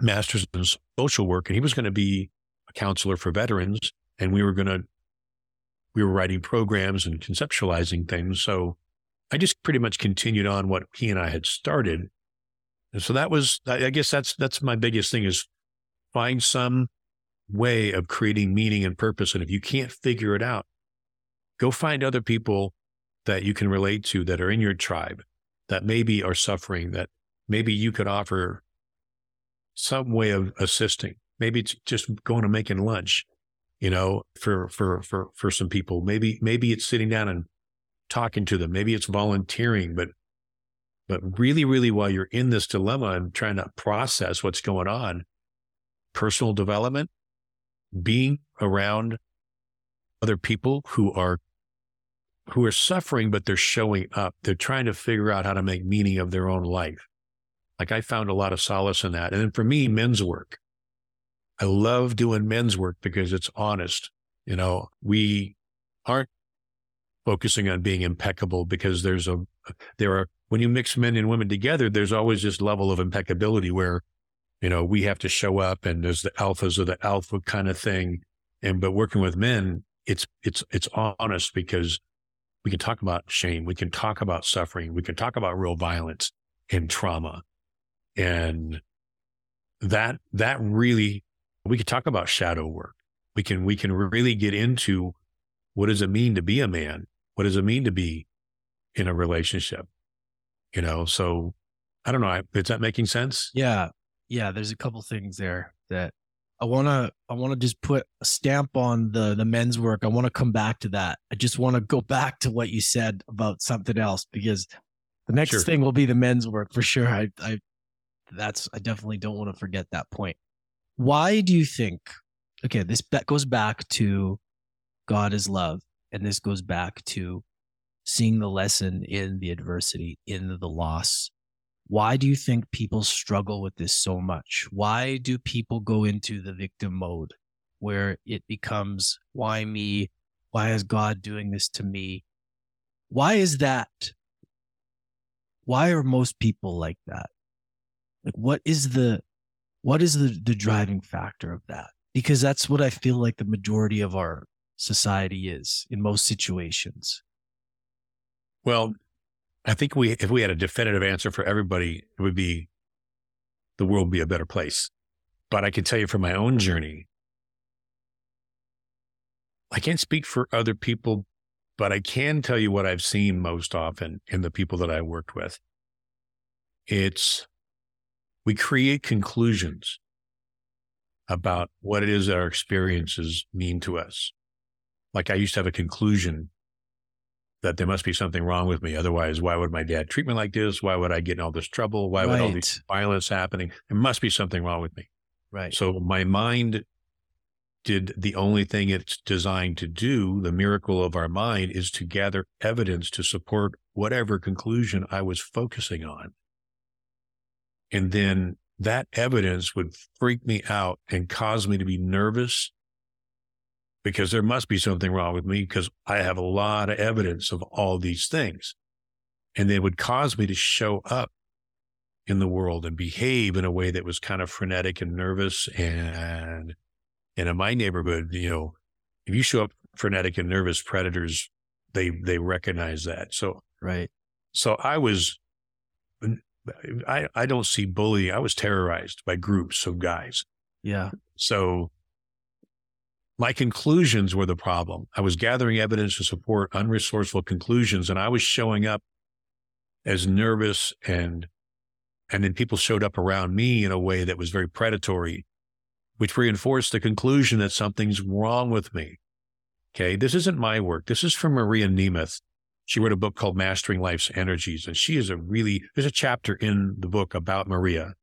master's in social work, and he was going to be a counselor for veterans, and we were going to we were writing programs and conceptualizing things. So I just pretty much continued on what he and I had started. And so that was, I guess that's, that's my biggest thing is find some way of creating meaning and purpose. And if you can't figure it out, go find other people that you can relate to that are in your tribe that maybe are suffering that maybe you could offer some way of assisting. Maybe it's just going and making lunch, you know, for, for, for, for some people. Maybe, maybe it's sitting down and talking to them. Maybe it's volunteering, but but really, really, while you're in this dilemma and trying to process what's going on, personal development, being around other people who are who are suffering, but they're showing up. They're trying to figure out how to make meaning of their own life. Like I found a lot of solace in that. And then for me, men's work. I love doing men's work because it's honest. You know, we aren't focusing on being impeccable because there's a, there are, when you mix men and women together, there's always this level of impeccability where, you know, we have to show up and there's the alphas or the alpha kind of thing. And, but working with men, it's, it's, it's honest because we can talk about shame. We can talk about suffering. We can talk about real violence and trauma. And that, that really, we could talk about shadow work. We can, we can really get into what does it mean to be a man? What does it mean to be in a relationship? You know, so I don't know. Is that making sense? Yeah. Yeah. There's a couple things there that I want to I want to just put a stamp on the the men's work. I want to come back to that. I just want to go back to what you said about something else because the next sure. thing will be the men's work for sure. I I that's I definitely don't want to forget that point. Why do you think okay, this that goes back to God is love and this goes back to seeing the lesson in the adversity, in the loss, why do you think people struggle with this so much? Why do people go into the victim mode where it becomes, why me? Why is God doing this to me? Why is that? Why are most people like that? Like, what is the, what is the, the driving factor of that? Because that's what I feel like the majority of our society is in most situations. Well, I think we, if we had a definitive answer for everybody, it would be the world would be a better place. But I can tell you from my own journey, I can't speak for other people, but I can tell you what I've seen most often in the people that I worked with. It's we create conclusions about what it is that our experiences mean to us. Like I used to have a conclusion that there must be something wrong with me. Otherwise, why would my dad treat me like this? Why would I get in all this trouble? Why right. would all this violence happening? There must be something wrong with me. Right. So my mind did the only thing it's designed to do. The miracle of our mind is to gather evidence to support whatever conclusion I was focusing on. And then that evidence would freak me out and cause me to be nervous because there must be something wrong with me because I have a lot of evidence of all these things. And they would cause me to show up in the world and behave in a way that was kind of frenetic and nervous. And, and in my neighborhood, you know, if you show up frenetic and nervous, predators, they, they recognize that. So, right. So I was, I, I don't see bullying. I was terrorized by groups of guys. Yeah. So my conclusions were the problem. I was gathering evidence to support unresourceful conclusions and I was showing up as nervous and, and then people showed up around me in a way that was very predatory, which reinforced the conclusion that something's wrong with me. Okay. This isn't my work. This is from Maria Nemeth. She wrote a book called Mastering Life's Energies. And she is a really, there's a chapter in the book about Maria,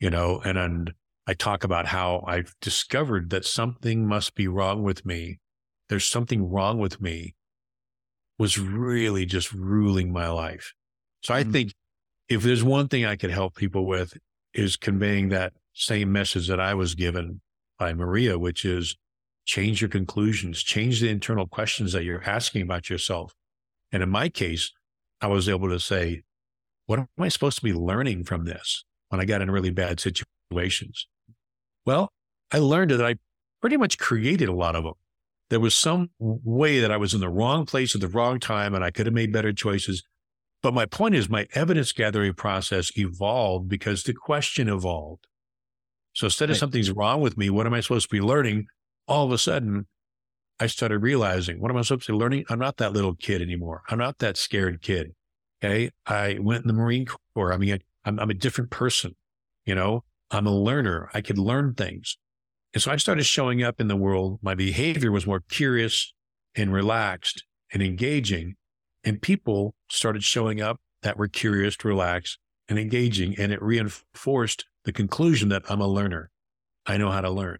you know, and, and I talk about how I've discovered that something must be wrong with me. There's something wrong with me was really just ruling my life. So I mm-hmm. think if there's one thing I could help people with is conveying that same message that I was given by Maria, which is change your conclusions, change the internal questions that you're asking about yourself. And in my case, I was able to say, what am I supposed to be learning from this when I got in really bad situations? Well, I learned that I pretty much created a lot of them. There was some way that I was in the wrong place at the wrong time and I could have made better choices. But my point is, my evidence gathering process evolved because the question evolved. So instead of right. something's wrong with me, what am I supposed to be learning? All of a sudden, I started realizing, what am I supposed to be learning? I'm not that little kid anymore. I'm not that scared kid. Okay. I went in the Marine Corps. I mean, I'm, I'm a different person. You know, I'm a learner. I could learn things. And so I started showing up in the world. My behavior was more curious and relaxed and engaging. And people started showing up that were curious, relaxed, and engaging. And it reinforced the conclusion that I'm a learner. I know how to learn.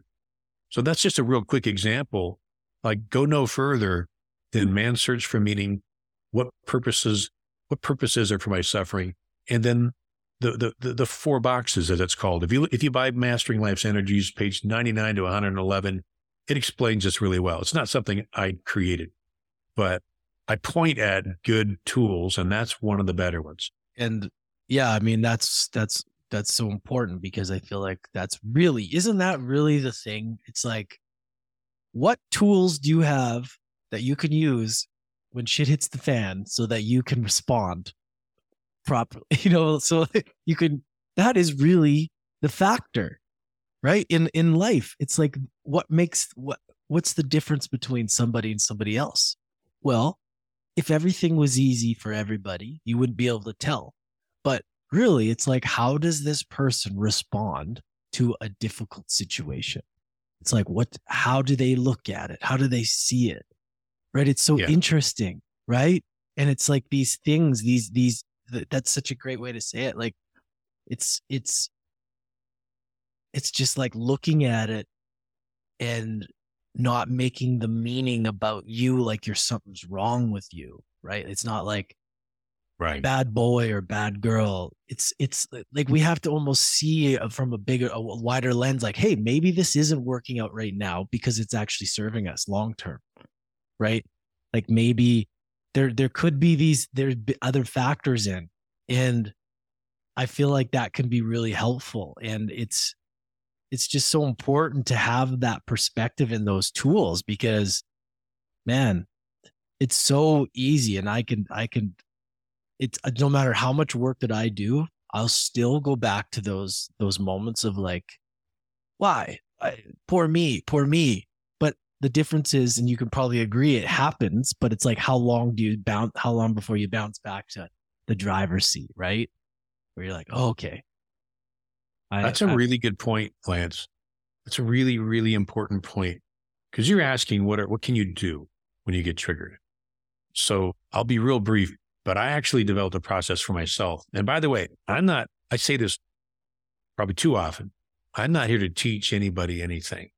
So that's just a real quick example. Like go no further than man's search for meaning. What purposes, what purposes are for my suffering? And then the, the, the, four boxes as it's called. If you, if you buy Mastering Life's Energies, page 99 to 111, it explains this really well. It's not something I created, but I point at good tools and that's one of the better ones. And yeah, I mean, that's, that's, that's so important because I feel like that's really, isn't that really the thing? It's like, what tools do you have that you can use when shit hits the fan so that you can respond properly <laughs> you know so <laughs> you can that is really the factor right? In in life it's like what makes what what's the difference between somebody and somebody else? Well if everything was easy for everybody you wouldn't be able to tell. But really it's like how does this person respond to a difficult situation? It's like what how do they look at it? How do they see it? Right? It's so yeah. interesting right? And it's like these things these these that's such a great way to say it like it's it's it's just like looking at it and not making the meaning about you like you're something's wrong with you right? It's not like right. bad boy or bad girl. It's it's uh, like we have to almost see from a bigger a wider lens like hey maybe this isn't working out right now because it's actually serving us long term right? Like maybe there there could be these there's other factors in and i feel like that can be really helpful and it's it's just so important to have that perspective in those tools because man it's so easy and i can i can it's uh, no matter how much work that i do i'll still go back to those those moments of like why? I, poor me poor me the difference is, and you can probably agree, it happens, but it's like how long do you bounce? How long before you bounce back to the driver's seat, right? Where you're like, oh, okay. I, That's a I, really good point, Lance. That's a really, really important point because you're asking what are, what can you do when you get triggered. So I'll be real brief, but I actually developed a process for myself. And by the way, I'm not. I say this probably too often. I'm not here to teach anybody anything.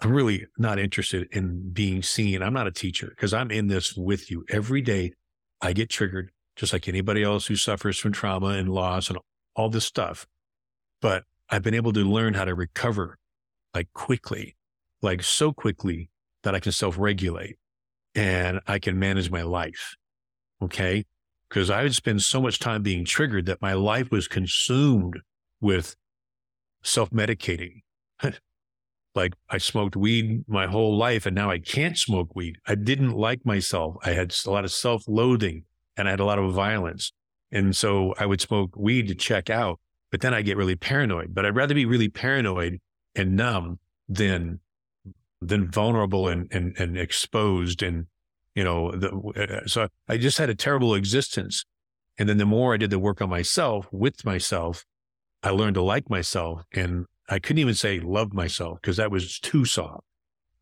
I'm really not interested in being seen. I'm not a teacher because I'm in this with you every day. I get triggered just like anybody else who suffers from trauma and loss and all this stuff. But I've been able to learn how to recover like quickly, like so quickly that I can self regulate and I can manage my life. Okay. Because I would spend so much time being triggered that my life was consumed with self medicating. <laughs> like I smoked weed my whole life and now I can't smoke weed. I didn't like myself. I had a lot of self loathing and I had a lot of violence. And so I would smoke weed to check out, but then I get really paranoid. But I'd rather be really paranoid and numb than than vulnerable and and, and exposed and you know the, uh, so I just had a terrible existence. And then the more I did the work on myself with myself, I learned to like myself and I couldn't even say love myself because that was too soft.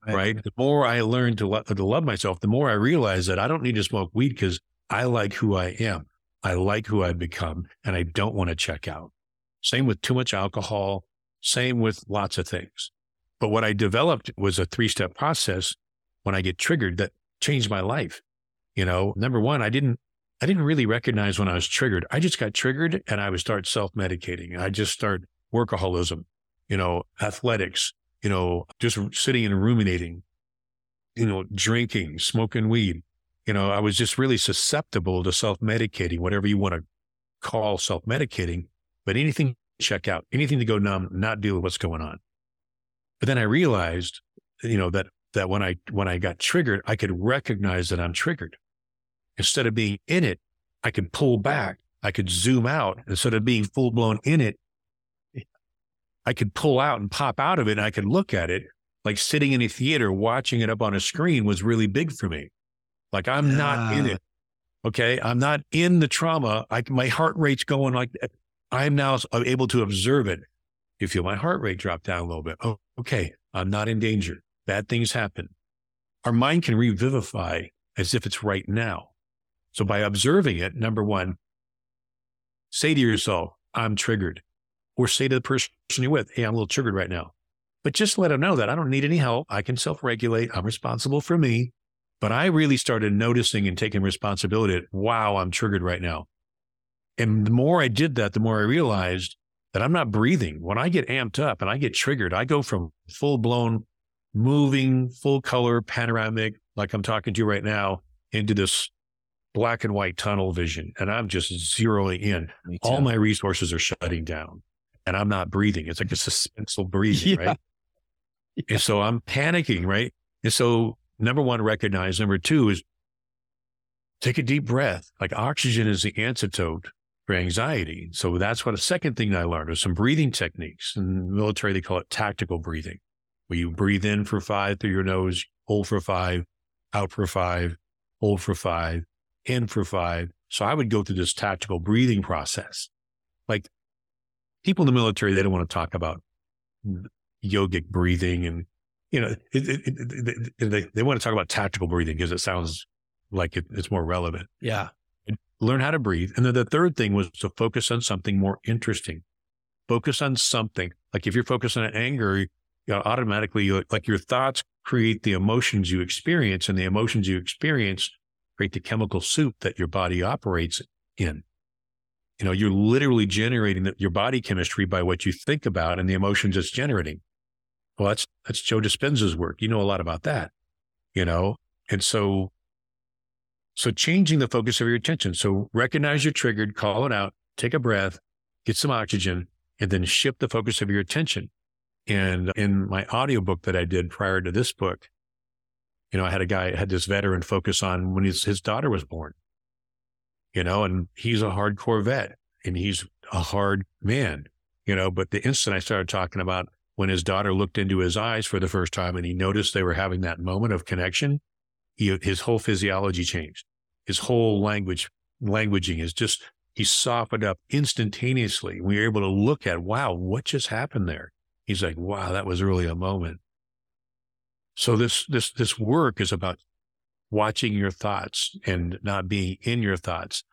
Right. right. The more I learned to, lo- to love myself, the more I realized that I don't need to smoke weed because I like who I am. I like who I've become and I don't want to check out. Same with too much alcohol. Same with lots of things. But what I developed was a three step process when I get triggered that changed my life. You know, number one, I didn't, I didn't really recognize when I was triggered. I just got triggered and I would start self medicating. I just start workaholism you know, athletics, you know, just sitting and ruminating, you know, drinking, smoking weed. You know, I was just really susceptible to self medicating, whatever you want to call self medicating, but anything check out, anything to go numb, not deal with what's going on. But then I realized, you know, that that when I when I got triggered, I could recognize that I'm triggered. Instead of being in it, I could pull back. I could zoom out. Instead of being full blown in it, I could pull out and pop out of it and I could look at it. Like sitting in a theater, watching it up on a screen was really big for me. Like I'm yeah. not in it. Okay. I'm not in the trauma. I, my heart rate's going like I'm now uh, able to observe it. You feel my heart rate drop down a little bit. Oh, okay. I'm not in danger. Bad things happen. Our mind can revivify as if it's right now. So by observing it, number one, say to yourself, I'm triggered. Or say to the person you're with, hey, I'm a little triggered right now. But just let them know that I don't need any help. I can self regulate. I'm responsible for me. But I really started noticing and taking responsibility. That, wow, I'm triggered right now. And the more I did that, the more I realized that I'm not breathing. When I get amped up and I get triggered, I go from full blown moving, full color, panoramic, like I'm talking to you right now, into this black and white tunnel vision. And I'm just zeroing in. All my resources are shutting down and I'm not breathing. It's like a suspenseful <laughs> breathing, yeah. right? Yeah. And so I'm panicking, right? And so number one, recognize. Number two is take a deep breath. Like oxygen is the antidote for anxiety. So that's what a second thing I learned was some breathing techniques. In the military, they call it tactical breathing, where you breathe in for five through your nose, hold for five, out for five, hold for five, in for five. So I would go through this tactical breathing process. Like people in the military, they don't want to talk about yogic breathing and, you know, it, it, it, they, they want to talk about tactical breathing because it sounds like it's more relevant. Yeah. Learn how to breathe. And then the third thing was to focus on something more interesting. Focus on something. Like if you're focused on anger, you know, automatically, like your thoughts create the emotions you experience, and the emotions you experience create the chemical soup that your body operates in. You know, you're literally generating your body chemistry by what you think about and the emotions it's generating. Well, that's that's Joe Dispenza's work. You know a lot about that, you know, and so so changing the focus of your attention. So recognize you're triggered, call it out, take a breath, get some oxygen, and then shift the focus of your attention. And in my audiobook that I did prior to this book, you know, I had a guy, had this veteran focus on when his, his daughter was born, you know, and he's a hardcore vet and he's a hard man, you know, but the instant I started talking about when his daughter looked into his eyes for the first time and he noticed they were having that moment of connection, he, his whole physiology changed. His whole language, languaging is just, he softened up instantaneously. We were able to look at, wow, what just happened there? He's like, wow, that was really a moment. So this this this work is about watching your thoughts and not being in your thoughts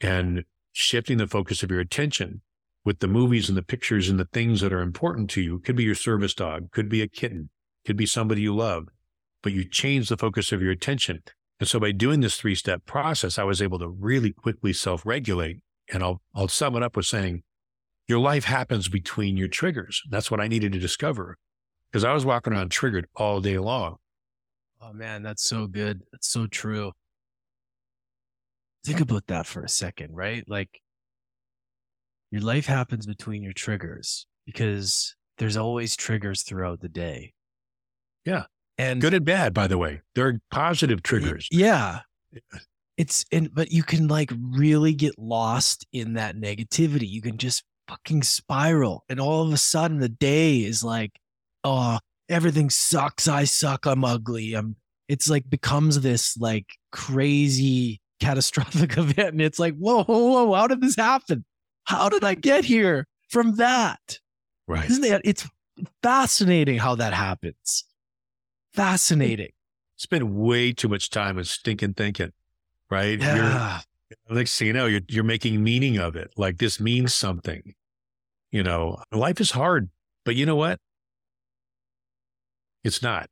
and shifting the focus of your attention with the movies and the pictures and the things that are important to you. Could be your service dog, could be a kitten, could be somebody you love, but you change the focus of your attention. And so by doing this three step process, I was able to really quickly self regulate. And I'll, I'll sum it up with saying, your life happens between your triggers. That's what I needed to discover because I was walking around triggered all day long. Oh man, that's so good. That's so true. Think about that for a second, right? Like your life happens between your triggers because there's always triggers throughout the day. Yeah. And good and bad, by the way. There are positive triggers. Yeah. It's and but you can like really get lost in that negativity. You can just fucking spiral. And all of a sudden the day is like oh, everything sucks. I suck. I'm ugly. I'm, it's like becomes this like crazy catastrophic <laughs> event. And it's like, whoa, whoa, whoa, how did this happen? How did I get here from that? Right. Isn't that, it's fascinating how that happens. Fascinating. Spend way too much time in stinking thinking, right? Yeah. You're, next thing you know, you're, you're making meaning of it. Like this means something. You know, life is hard, but you know what? It's not.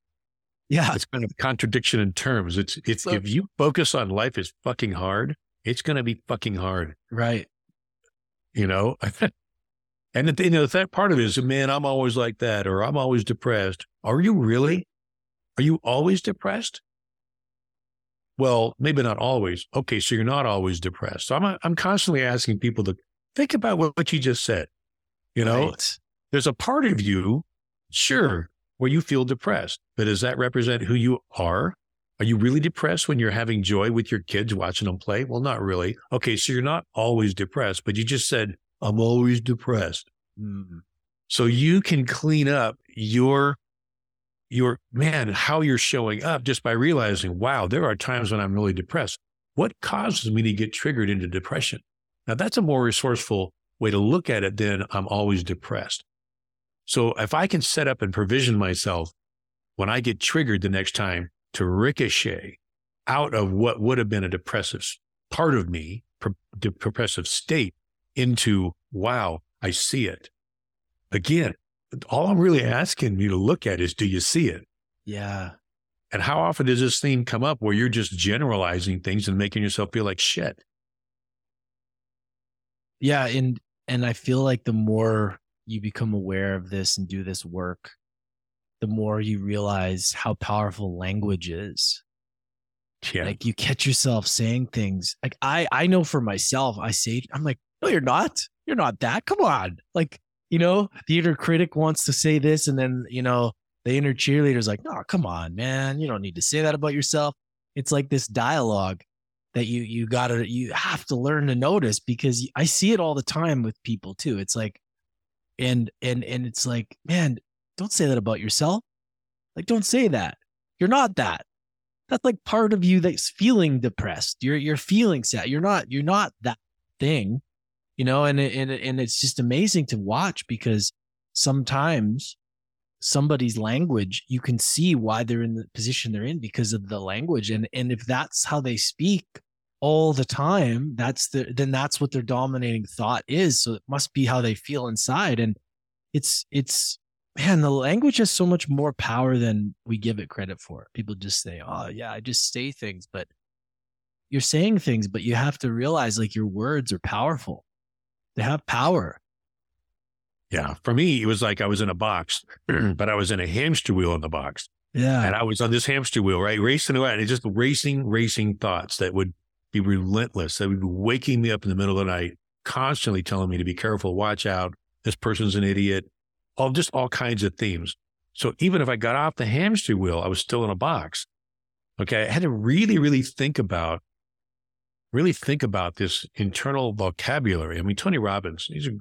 Yeah. It's kind of a contradiction in terms. It's, it's, so, if you focus on life is fucking hard, it's going to be fucking hard. Right. You know? <laughs> and the, you know, that part of it is, man, I'm always like that, or I'm always depressed. Are you really? Are you always depressed? Well, maybe not always. Okay. So you're not always depressed. So I'm, I'm constantly asking people to think about what, what you just said. You know, right. there's a part of you, sure, where you feel depressed. But does that represent who you are? Are you really depressed when you're having joy with your kids watching them play? Well, not really. Okay, so you're not always depressed, but you just said, I'm always depressed. Mm. So you can clean up your your man, how you're showing up just by realizing, wow, there are times when I'm really depressed. What causes me to get triggered into depression? Now that's a more resourceful way to look at it than I'm always depressed. So if I can set up and provision myself when I get triggered the next time to ricochet out of what would have been a depressive part of me, depressive state, into, wow, I see it. Again, all I'm really asking you to look at is, do you see it? Yeah. And how often does this theme come up where you're just generalizing things and making yourself feel like shit? Yeah. And, and I feel like the more you become aware of this and do this work, the more you realize how powerful language is. Yeah. Like you catch yourself saying things like I, I know for myself, I say, I'm like, no, you're not. You're not that. Come on. Like, you know, the inner critic wants to say this. And then, you know, the inner cheerleader's like, no, come on, man. You don't need to say that about yourself. It's like this dialogue that you, you gotta, you have to learn to notice because I see it all the time with people too. It's like, and, and, and it's like, man, don't say that about yourself. Like, don't say that. You're not that. That's like part of you that's feeling depressed. You're, you're feeling sad. You're not, you're not that thing you know, and and and it's just amazing to watch because sometimes somebody's language you can see why they're in the position they're in because of the language and and if that's how they speak all the time that's the then that's what their dominating thought is so it must be how they feel inside and it's it's man the language has so much more power than we give it credit for people just say oh yeah i just say things but you're saying things but you have to realize like your words are powerful they have power. Yeah. For me, it was like I was in a box, <clears throat> but I was in a hamster wheel in the box. Yeah. And I was on this hamster wheel, right? Racing around and just racing, racing thoughts that would be relentless. They would be waking me up in the middle of the night, constantly telling me to be careful, watch out. This person's an idiot. All just all kinds of themes. So even if I got off the hamster wheel, I was still in a box. Okay. I had to really, really think about really think about this internal vocabulary. I mean, Tony Robbins, he's a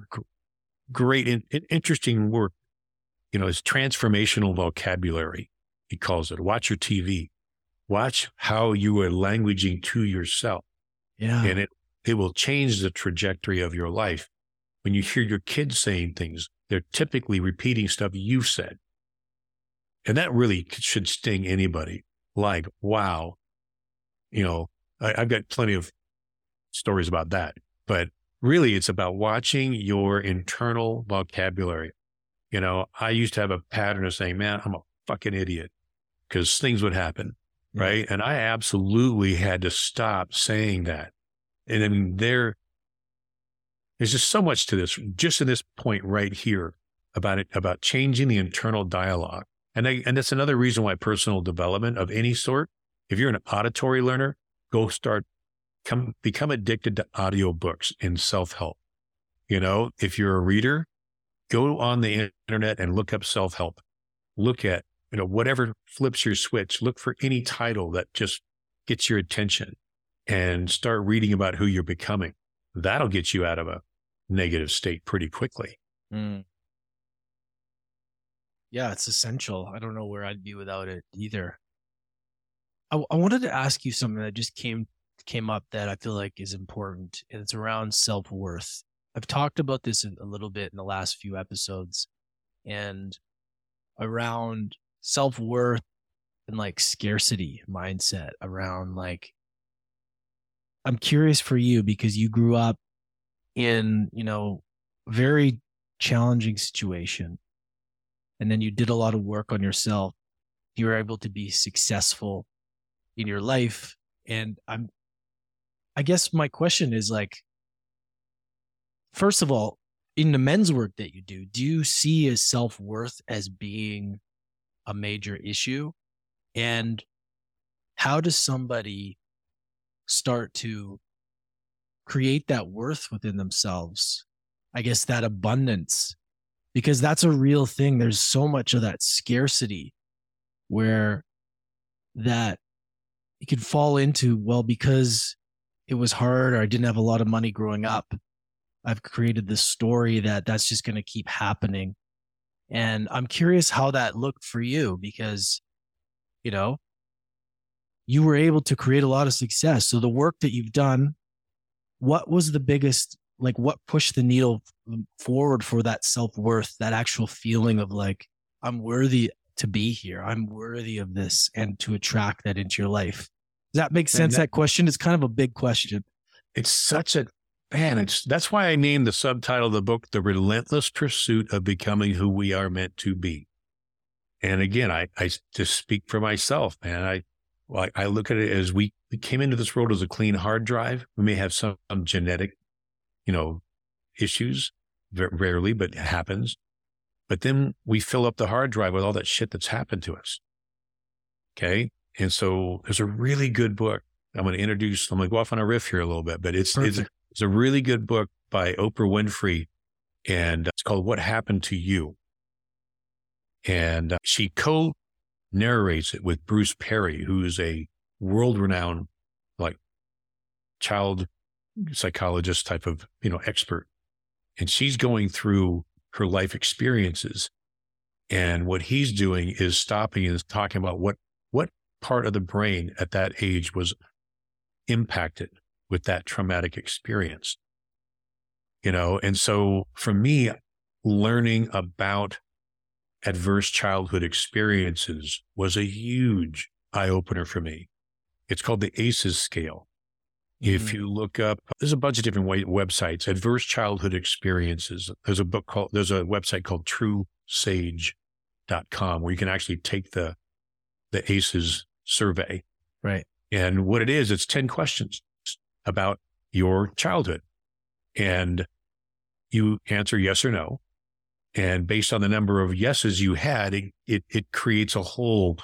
great, in, interesting work. You know, his transformational vocabulary, he calls it. Watch your TV. Watch how you are languaging to yourself. Yeah. And it, it will change the trajectory of your life. When you hear your kids saying things, they're typically repeating stuff you've said. And that really should sting anybody. Like, wow, you know, I, have got plenty of stories about that. But really, it's about watching your internal vocabulary. You know, I used to have a pattern of saying, man, I'm a fucking idiot because things would happen. Right. And I absolutely had to stop saying that. And then there, there's just so much to this, just in this point right here about it, about changing the internal dialogue. And I, and that's another reason why personal development of any sort, if you're an auditory learner, go start come become addicted to audiobooks and self-help. You know, if you're a reader, go on the internet and look up self-help. Look at, you know, whatever flips your switch, look for any title that just gets your attention and start reading about who you're becoming. That'll get you out of a negative state pretty quickly. Mm. Yeah, it's essential. I don't know where I'd be without it either. I, I wanted to ask you something that just came came up that I feel like is important, and it's around self worth. I've talked about this a little bit in the last few episodes, and around self worth and like scarcity mindset around like I'm curious for you because you grew up in, you know, very challenging situation. And then you did a lot of work on yourself. You were able to be successful in your life. And I'm I guess my question is like, first of all, in the men's work that you do, do you see a self worth as being a major issue? And how does somebody start to create that worth within themselves? I guess that abundance, because that's a real thing. There's so much of that scarcity where that you could fall into, well, because it was hard or I didn't have a lot of money growing up. I've created this story that that's just going to keep happening. And I'm curious how that looked for you because, you know, you were able to create a lot of success. So the work that you've done, what was the biggest, like what pushed the needle forward for that self worth, that actual feeling of like, I'm worthy to be here. I'm worthy of this and to attract that into your life. Does that make sense? That, that, question is kind of a big question. it's such a man, it's that's why I named the subtitle of the book The Relentless Pursuit of Becoming Who We Are Meant to Be. And again, I, I just speak for myself, man. I, I look at it as we, we came into this world as a clean hard drive. We may have some, some genetic, you know, issues, rarely, but it happens. But then we fill up the hard drive with all that shit that's happened to us. Okay. And so there's a really good book. I'm going to introduce, I'm going to go off on a riff here a little bit, but it's, it's, it's a really good book by Oprah Winfrey and it's called What Happened to You. And uh, she co narrates it with Bruce Perry, who is a world renowned, like child psychologist type of, you know, expert. And she's going through her life experiences. And what he's doing is stopping and talking about what, what part of the brain at that age was impacted with that traumatic experience. You know, and so for me, learning about adverse childhood experiences was a huge eye opener for me. It's called the ACEs scale. Mm-hmm. If you look up, there's a bunch of different websites, adverse childhood experiences. There's a book called, there's a website called truesage.com where you can actually take the, the ACEs survey. Right. And what it is, it's 10 questions about your childhood. And you answer yes or no. And based on the number of yeses you had, it, it, it creates a whole,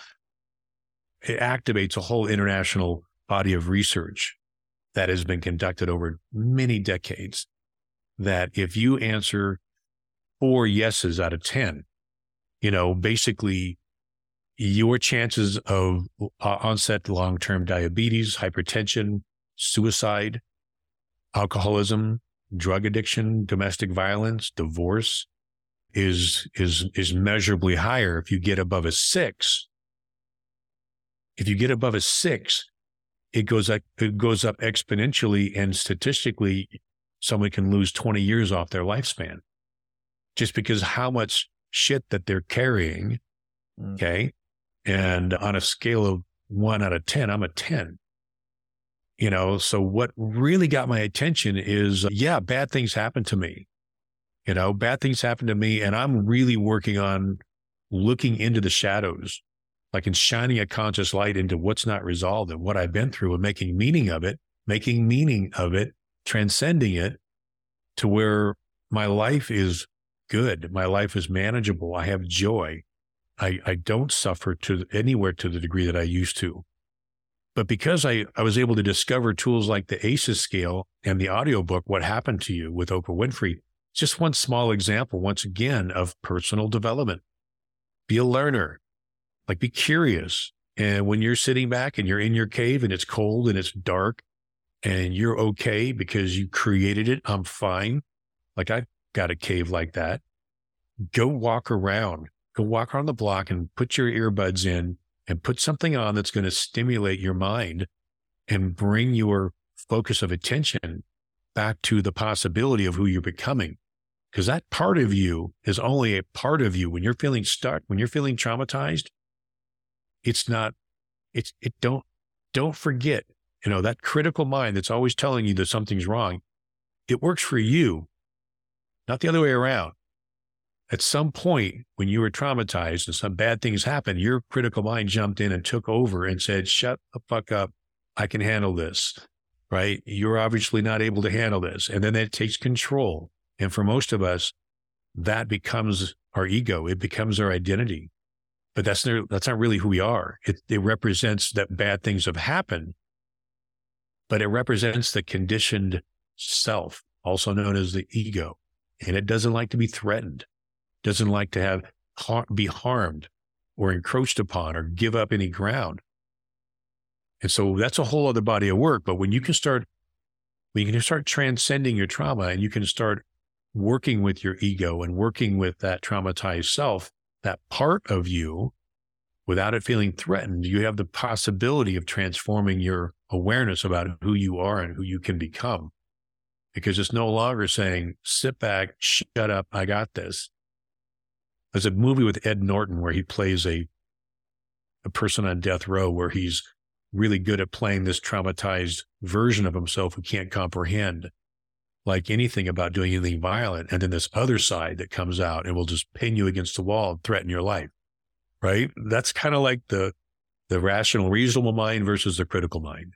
it activates a whole international body of research that has been conducted over many decades. That if you answer four yeses out of 10, you know, basically your chances of onset long term diabetes, hypertension, suicide, alcoholism, drug addiction, domestic violence, divorce, is is is measurably higher if you get above a six. If you get above a six, it goes up it goes up exponentially and statistically someone can lose 20 years off their lifespan just because how much shit that they're carrying. Mm. Okay. And on a scale of one out of 10, I'm a 10. You know, so what really got my attention is, uh, yeah, bad things happen to me. You know, bad things happen to me, and I'm really working on looking into the shadows, like in shining a conscious light into what's not resolved and what I've been through and making meaning of it, making meaning of it, transcending it to where my life is good. My life is manageable. I have joy. I, I don't suffer to anywhere to the degree that I used to. But because I, I was able to discover tools like the ACEs scale and the audiobook, What Happened to You with Oprah Winfrey, just one small example, once again, of personal development. Be a learner, like be curious. And when you're sitting back and you're in your cave and it's cold and it's dark and you're okay because you created it, I'm fine. Like I've got a cave like that. Go walk around, go walk around the block and put your earbuds in and put something on that's going to stimulate your mind and bring your focus of attention back to the possibility of who you're becoming because that part of you is only a part of you. When you're feeling stuck, when you're feeling traumatized, it's not, it's, it don't, don't forget, you know, that critical mind that's always telling you that something's wrong. It works for you, not the other way around. At some point, when you were traumatized and some bad things happened, your critical mind jumped in and took over and said, shut the fuck up. I can handle this, right? You're obviously not able to handle this. And then it takes control and for most of us, that becomes our ego. It becomes our identity. But that's not, that's not really who we are. It, it represents that bad things have happened, but it represents the conditioned self, also known as the ego. And it doesn't like to be threatened, doesn't like to have be harmed or encroached upon or give up any ground. And so that's a whole other body of work. But when you can start, when you can start transcending your trauma and you can start working with your ego and working with that traumatized self, that part of you, without it feeling threatened, you have the possibility of transforming your awareness about who you are and who you can become. Because it's no longer saying, sit back, shut up, I got this. There's a movie with Ed Norton where he plays a, a person on death row where he's really good at playing this traumatized version of himself who can't comprehend like anything about doing anything violent. And then this other side that comes out and will just pin you against the wall and threaten your life. Right. That's kind of like the, the rational, reasonable mind versus the critical mind.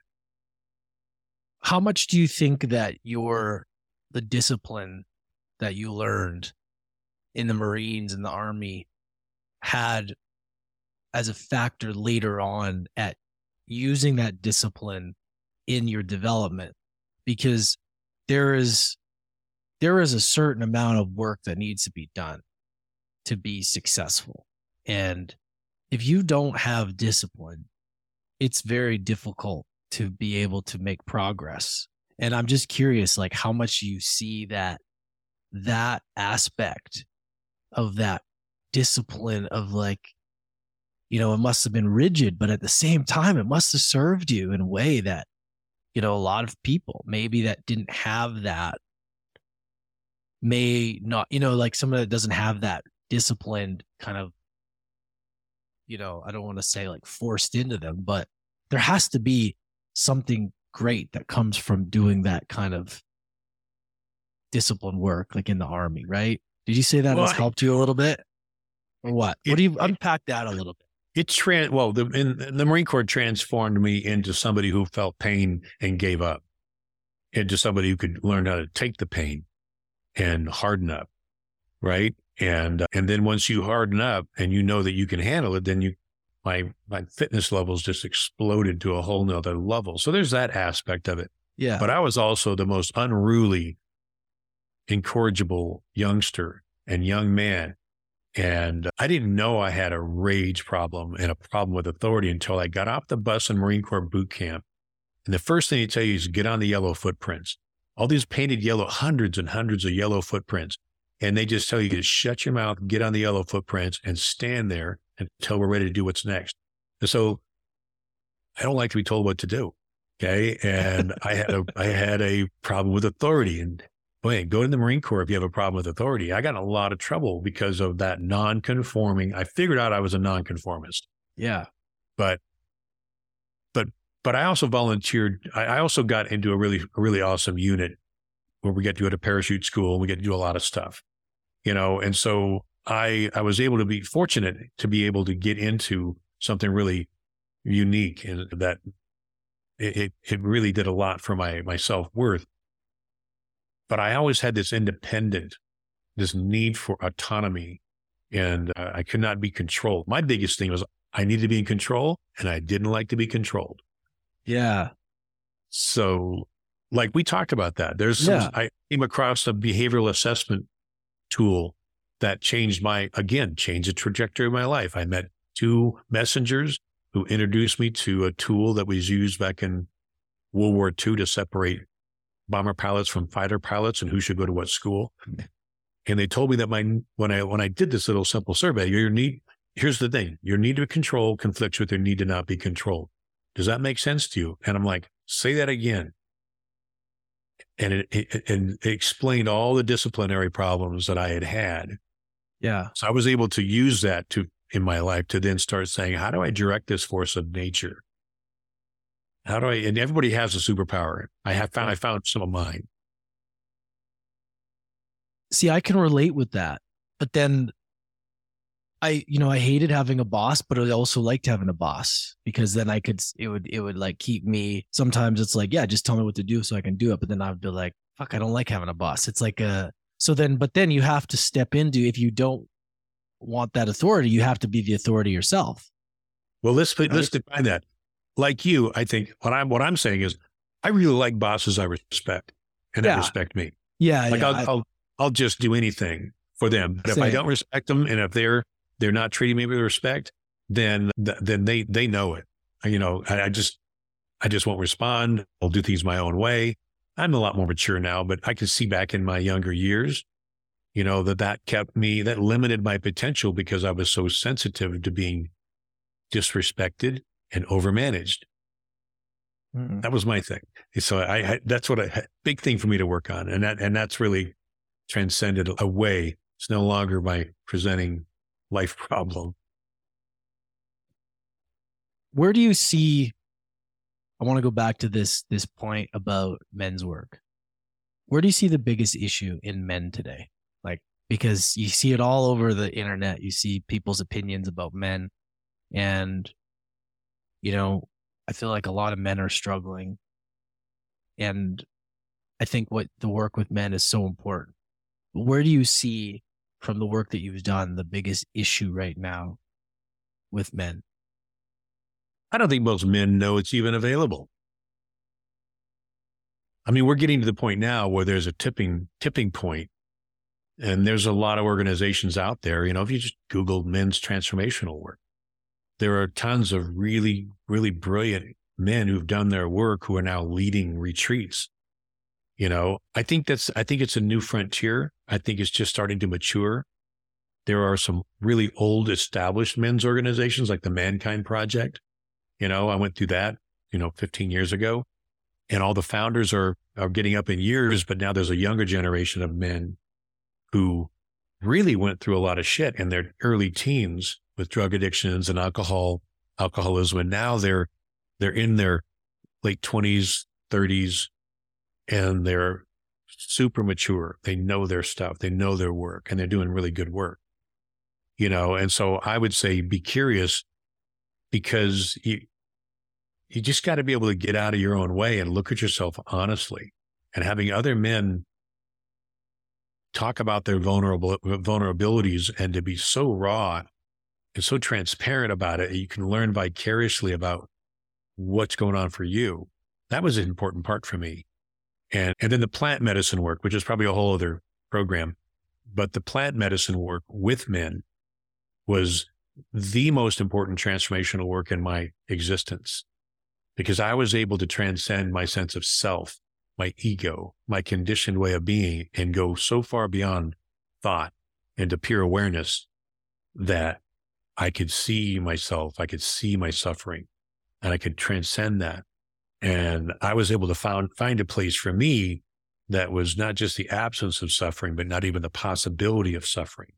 How much do you think that your, the discipline that you learned in the Marines and the Army had as a factor later on at using that discipline in your development? Because there is there is a certain amount of work that needs to be done to be successful. And if you don't have discipline, it's very difficult to be able to make progress. And I'm just curious, like how much you see that that aspect of that discipline of like, you know, it must have been rigid, but at the same time, it must have served you in a way that you know, a lot of people maybe that didn't have that may not, you know, like someone that doesn't have that disciplined kind of, you know, I don't want to say like forced into them, but there has to be something great that comes from doing that kind of discipline work, like in the army, right? Did you say that well, has helped you a little bit? Or what? It, what do you unpack that a little bit? It trans well, the, in, the Marine Corps transformed me into somebody who felt pain and gave up, into somebody who could learn how to take the pain and harden up, right? And uh, and then once you harden up and you know that you can handle it, then you my my fitness levels just exploded to a whole nother level. So there's that aspect of it. Yeah. But I was also the most unruly, incorrigible youngster and young man and I didn't know I had a rage problem and a problem with authority until I got off the bus in Marine Corps boot camp. And the first thing they tell you is get on the yellow footprints. All these painted yellow, hundreds and hundreds of yellow footprints. And they just tell you to shut your mouth, get on the yellow footprints and stand there until we're ready to do what's next. And so I don't like to be told what to do. Okay. And I had a, I had a problem with authority and boy, go to the Marine Corps if you have a problem with authority. I got a lot of trouble because of that non-conforming. I figured out I was a non-conformist. Yeah. But, but, but I also volunteered. I, I also got into a really, a really awesome unit where we get to go to parachute school. We get to do a lot of stuff, you know, and so I, I was able to be fortunate to be able to get into something really unique and that it, it, it really did a lot for my, my self worth but I always had this independent, this need for autonomy, and uh, I could not be controlled. My biggest thing was I needed to be in control, and I didn't like to be controlled. Yeah. So, like we talked about that. There's some, yeah. I came across a behavioral assessment tool that changed my again changed the trajectory of my life. I met two messengers who introduced me to a tool that was used back in World War II to separate bomber pilots from fighter pilots and who should go to what school. Mm-hmm. And they told me that my when I when I did this little simple survey, your need here's the thing: your need to control conflicts with your need to not be controlled. Does that make sense to you? And I'm like, say that again. And it, it and it explained all the disciplinary problems that I had had. Yeah. So I was able to use that to in my life to then start saying, how do I direct this force of nature? How do I? And everybody has a superpower. I have found. I found some of mine. See, I can relate with that, but then I, you know, I hated having a boss, but I also liked having a boss because then I could, it would, it would like keep me. Sometimes it's like, yeah, just tell me what to do so I can do it. But then I would be like, fuck, I don't like having a boss. It's like a, so then, but then you have to step into, if you don't want that authority, you have to be the authority yourself. Well, let's, let's define that like you, I think what I'm what I'm saying is I really like bosses I respect and yeah. they respect me. Yeah. Like yeah, I'll, I, will i will just do anything for them. But same. if I don't respect them and if they're they're not treating me with respect, then then they they know it. You know, I, I just I just won't respond. I'll do things my own way. I'm a lot more mature now, but I can see back in my younger years, you know, that that kept me, that limited my potential because I was so sensitive to being disrespected and overmanaged. Mm-hmm. That was my thing. So I, I that's what a big thing for me to work on, and that and that's really transcended away. It's no longer my presenting life <laughs> problem. Where do you see I want to go back to this this point about men's work. Where do you see the biggest issue in men today? Like because you see it all over the internet. You see people's opinions about men and you know, I feel like a lot of men are struggling. And I think what the work with men is so important. Where do you see from the work that you've done the biggest issue right now with men? I don't think most men know it's even available. I mean, we're getting to the point now where there's a tipping tipping point, and there's a lot of organizations out there. You know, if you just Google men's transformational work, there are tons of really, really brilliant men who've done their work who are now leading retreats. You know, I think that's I think it's a new frontier. I think it's just starting to mature. There are some really old established men's organizations like the Mankind Project you know, I went through that, you know, 15 years ago and all the founders are, are getting up in years, but now there's a younger generation of men who really went through a lot of shit in their early teens with drug addictions and alcohol, alcoholism. And now they're, they're in their late twenties, thirties, and they're super mature. They know their stuff. They know their work and they're doing really good work, you know? And so I would say be curious because you, you just got to be able to get out of your own way and look at yourself honestly and having other men talk about their vulnerable vulnerabilities and to be so raw and so transparent about it you can learn vicariously about what's going on for you. That was an important part for me. And and then the plant medicine work which is probably a whole other program but the plant medicine work with men was the most important transformational work in my existence because I was able to transcend my sense of self, my ego, my conditioned way of being and go so far beyond thought into pure awareness that I could see myself, I could see my suffering and I could transcend that. And I was able to found, find a place for me that was not just the absence of suffering, but not even the possibility of suffering,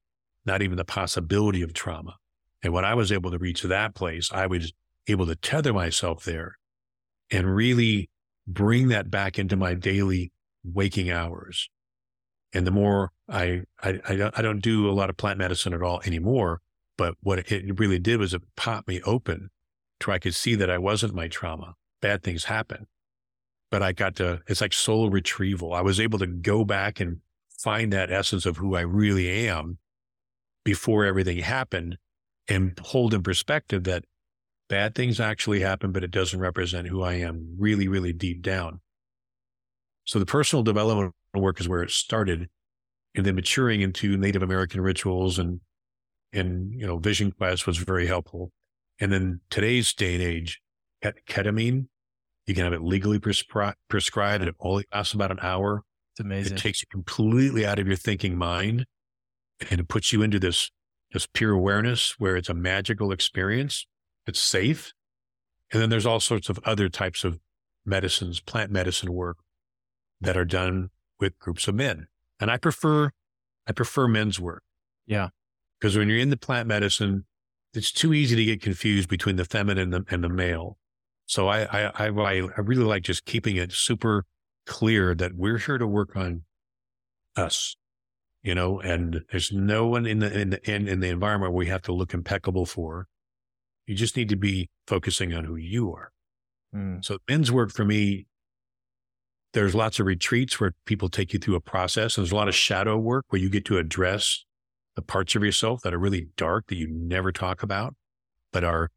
not even the possibility of trauma. And when I was able to reach that place, I was able to tether myself there and really bring that back into my daily waking hours. And the more I, I, I don't, I don't do a lot of plant medicine at all anymore, but what it really did was it popped me open to where I could see that I wasn't my trauma. Bad things happen, but I got to, it's like soul retrieval. I was able to go back and find that essence of who I really am before everything happened and hold in perspective that bad things actually happen, but it doesn't represent who I am really, really deep down. So the personal development work is where it started and then maturing into Native American rituals and, and, you know, vision quest was very helpful. And then today's day and age, ketamine, you can have it legally prescri- prescribed. It only lasts about an hour. It's amazing. It takes you completely out of your thinking mind and it puts you into this just pure awareness where it's a magical experience. It's safe. And then there's all sorts of other types of medicines, plant medicine work that are done with groups of men. And I prefer, I prefer men's work. Yeah. Because when you're in the plant medicine, it's too easy to get confused between the feminine and the, and the male. So I, I, I, I really like just keeping it super clear that we're here to work on us you know, and there's no one in the, in the, in, in the environment we have to look impeccable for. You just need to be focusing on who you are. Mm. So men's work for me, there's lots of retreats where people take you through a process. And there's a lot of shadow work where you get to address the parts of yourself that are really dark that you never talk about, but are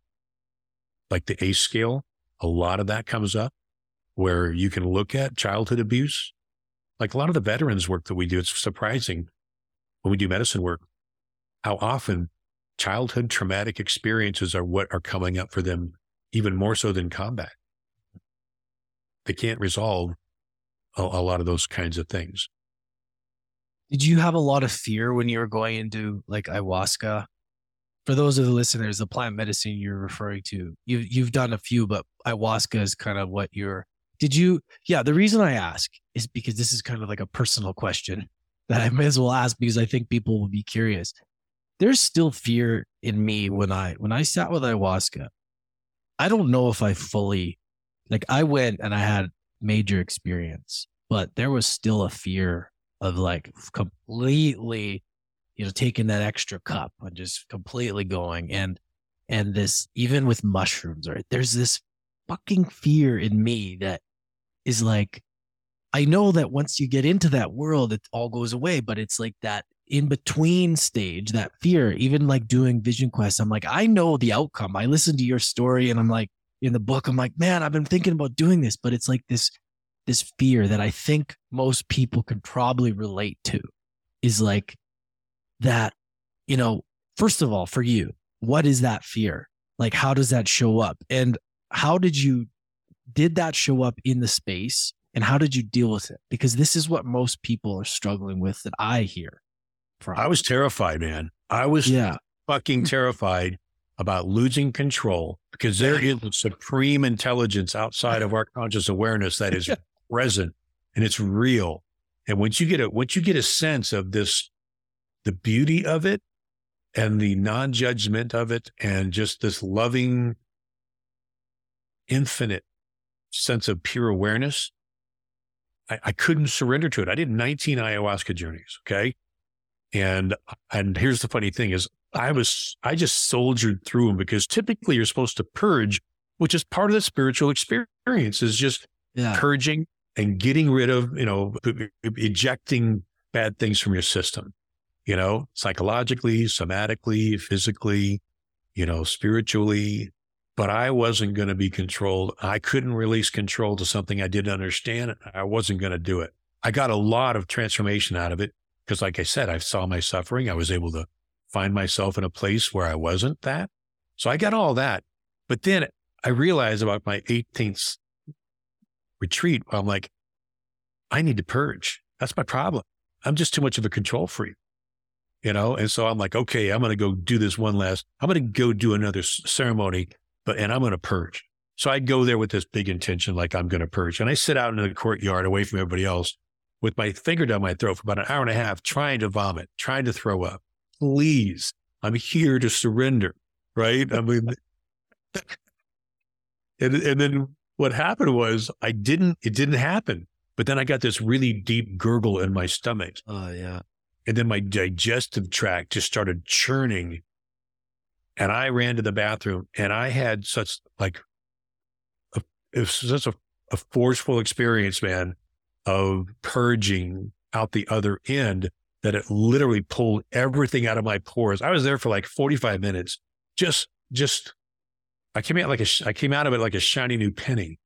like the ACE scale. A lot of that comes up where you can look at childhood abuse. Like a lot of the veterans work that we do, it's surprising when we do medicine work, how often childhood traumatic experiences are what are coming up for them, even more so than combat. They can't resolve a, a lot of those kinds of things. Did you have a lot of fear when you were going into like ayahuasca? For those of the listeners, the plant medicine you're referring to, you you've done a few, but ayahuasca is kind of what you're. Did you? Yeah, the reason I ask is because this is kind of like a personal question <laughs> that I may as well ask because I think people will be curious. There's still fear in me when I when I sat with ayahuasca. I don't know if I fully like I went and I had major experience, but there was still a fear of like completely, you know, taking that extra cup and just completely going and and this even with mushrooms, right? There's this fucking fear in me that is like I know that once you get into that world, it all goes away, but it's like that in between stage, that fear, even like doing Vision Quest. I'm like, I know the outcome. I listen to your story and I'm like, in the book, I'm like, man, I've been thinking about doing this, but it's like this, this fear that I think most people could probably relate to is like that, you know, first of all, for you, what is that fear? Like, how does that show up? And how did you, did that show up in the space? And how did you deal with it? Because this is what most people are struggling with that I hear. From. I was terrified, man. I was yeah. fucking terrified about losing control because there is a supreme intelligence outside of our conscious awareness that is <laughs> present and it's real. And once you get a once you get a sense of this, the beauty of it and the non-judgment of it and just this loving, infinite sense of pure awareness, I, I couldn't surrender to it. I did 19 ayahuasca journeys. Okay. And and here's the funny thing is I was, I just soldiered through them because typically you're supposed to purge, which is part of the spiritual experience is just yeah. purging and getting rid of, you know, ejecting bad things from your system, you know, psychologically, somatically, physically, you know, spiritually. But I wasn't going to be controlled. I couldn't release control to something I didn't understand. I wasn't going to do it. I got a lot of transformation out of it because, like I said, I saw my suffering. I was able to find myself in a place where I wasn't that. So I got all that. But then I realized about my 18th retreat, I'm like, I need to purge. That's my problem. I'm just too much of a control freak, you know? And so I'm like, okay, I'm going to go do this one last, I'm going to go do another ceremony, but, and I'm going to purge. So I go there with this big intention, like I'm going to purge. And I sit out in the courtyard away from everybody else with my finger down my throat for about an hour and a half, trying to vomit, trying to throw up please, I'm here to surrender. Right. I mean, <laughs> and, and then what happened was I didn't, it didn't happen. But then I got this really deep gurgle in my stomach. Oh, yeah. And then my digestive tract just started churning. And I ran to the bathroom and I had such like, a, it was such a, a forceful experience, man, of purging out the other end that it literally pulled everything out of my pores. I was there for like 45 minutes. Just, just, I came out like a, I came out of it like a shiny new penny,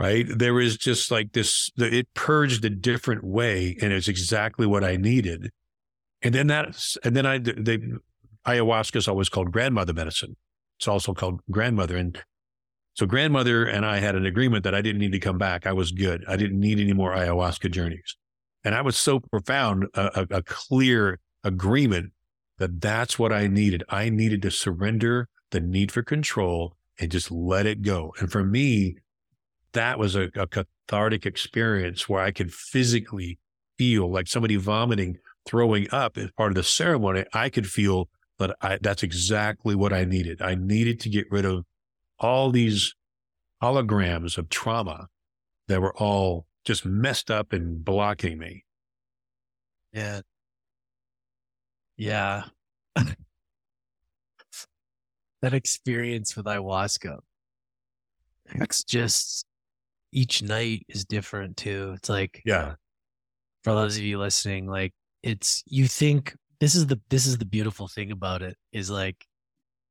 right? There was just like this, it purged a different way and it's exactly what I needed. And then that's, and then I, they, ayahuasca is always called grandmother medicine. It's also called grandmother. And so grandmother and I had an agreement that I didn't need to come back. I was good. I didn't need any more ayahuasca journeys. And I was so profound, a, a, a clear agreement that that's what I needed. I needed to surrender the need for control and just let it go. And for me, that was a, a, cathartic experience where I could physically feel like somebody vomiting, throwing up as part of the ceremony. I could feel that I, that's exactly what I needed. I needed to get rid of all these holograms of trauma that were all just messed up and blocking me. Yeah. Yeah. <laughs> that experience with ayahuasca. It's just each night is different too. It's like yeah. For those of you listening, like it's you think this is the this is the beautiful thing about it is like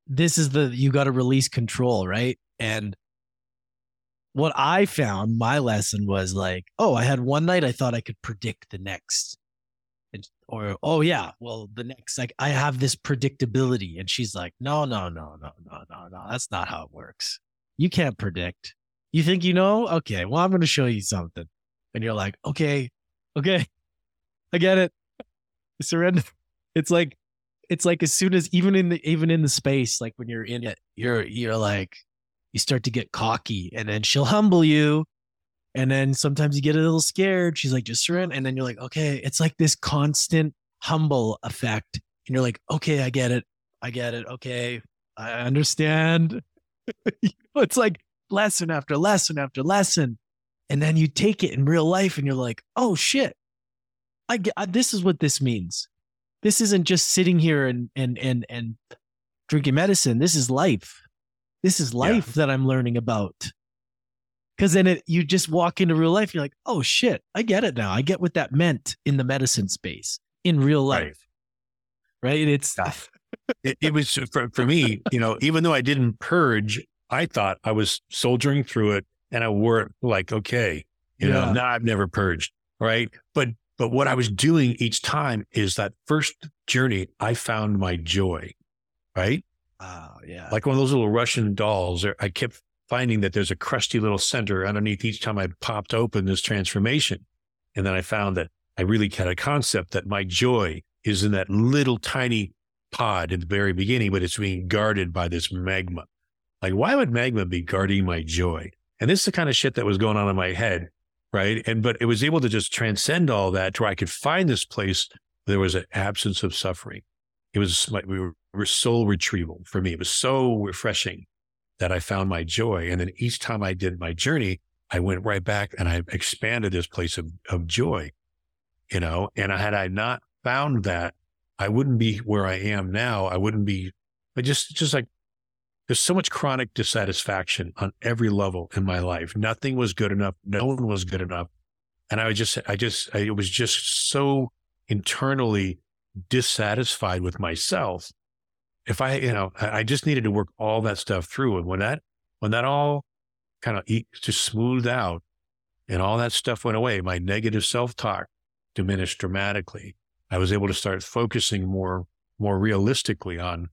this is the you got to release control, right? And what I found, my lesson was like, oh, I had one night I thought I could predict the next. Or, oh, yeah, well, the next, like, I have this predictability. And she's like, no, no, no, no, no, no, no. That's not how it works. You can't predict. You think you know? Okay, well, I'm going to show you something. And you're like, okay, okay, <laughs> I get it. Surrender. It's like, it's like as soon as even in the even in the space, like when you're in it, you're you're like, you start to get cocky and then she'll humble you. And then sometimes you get a little scared. She's like, just surrender. And then you're like, okay, it's like this constant humble effect. And you're like, okay, I get it. I get it. Okay. I understand. <laughs> it's like lesson after lesson after lesson. And then you take it in real life and you're like, oh shit, I get I, this is what this means. This isn't just sitting here and and and and drinking medicine. This is life. This is life yeah. that I'm learning about. Cause then it you just walk into real life, you're like, oh shit, I get it now. I get what that meant in the medicine space in real life. Right. right? It's it, it was for, for me, you know, even though I didn't purge, I thought I was soldiering through it and I wore it like, okay, you yeah. know, now I've never purged. Right. But but what I was doing each time is that first journey, I found my joy. Right. Oh, yeah. Like one of those little Russian dolls. I kept finding that there's a crusty little center underneath each time I popped open this transformation. And then I found that I really had a concept that my joy is in that little tiny pod at the very beginning, but it's being guarded by this magma. Like, why would magma be guarding my joy? And this is the kind of shit that was going on in my head. Right. And, but it was able to just transcend all that to where I could find this place where there was an absence of suffering. It was, like we were, were soul retrieval for me. It was so refreshing that I found my joy. And then each time I did my journey, I went right back and I expanded this place of, of joy, you know, and had I not found that, I wouldn't be where I am now. I wouldn't be, but just, just like there's so much chronic dissatisfaction on every level in my life. Nothing was good enough. No one was good enough. And I was just, I just, I was just so internally dissatisfied with myself. If I, you know, I just needed to work all that stuff through. And when that, when that all kind of just smoothed out and all that stuff went away, my negative self talk diminished dramatically. I was able to start focusing more, more realistically on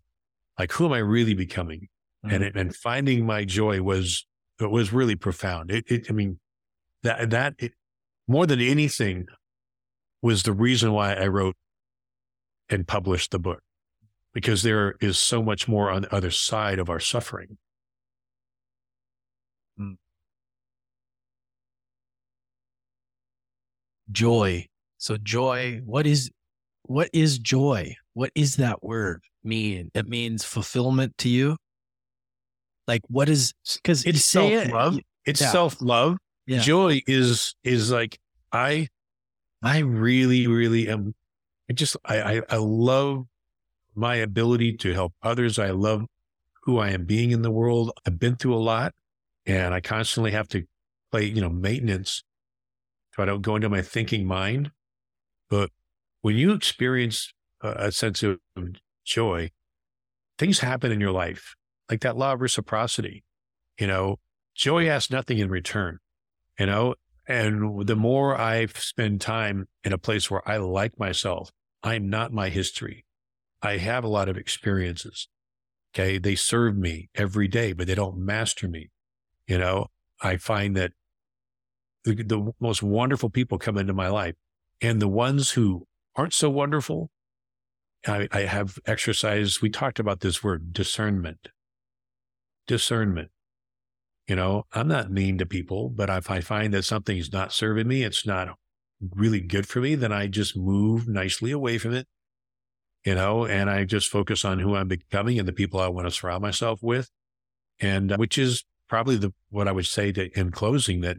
like, who am I really becoming? Mm-hmm. And, it, and finding my joy was, it was really profound. It, it I mean, that, that, it, more than anything was the reason why I wrote and published the book because there is so much more on the other side of our suffering. Mm. Joy. So joy, what is what is joy? What is that word mean? It means fulfillment to you. Like what is because it's self love. It, it's yeah. self love. Yeah. Joy is is like I I really really am. I just I, I I love my ability to help others. I love who I am being in the world. I've been through a lot, and I constantly have to play you know maintenance so I don't go into my thinking mind. But when you experience a, a sense of joy, things happen in your life, like that law of reciprocity. You know, joy asks nothing in return, you know, and the more I spend time in a place where I like myself, I'm not my history. I have a lot of experiences. Okay. They serve me every day, but they don't master me. You know, I find that the, the most wonderful people come into my life and the ones who aren't so wonderful. I, I have exercised. We talked about this word discernment. Discernment. You know, I'm not mean to people, but if I find that something's not serving me, it's not really good for me, then I just move nicely away from it, you know, and I just focus on who I'm becoming and the people I want to surround myself with. And uh, which is probably the, what I would say to, in closing that,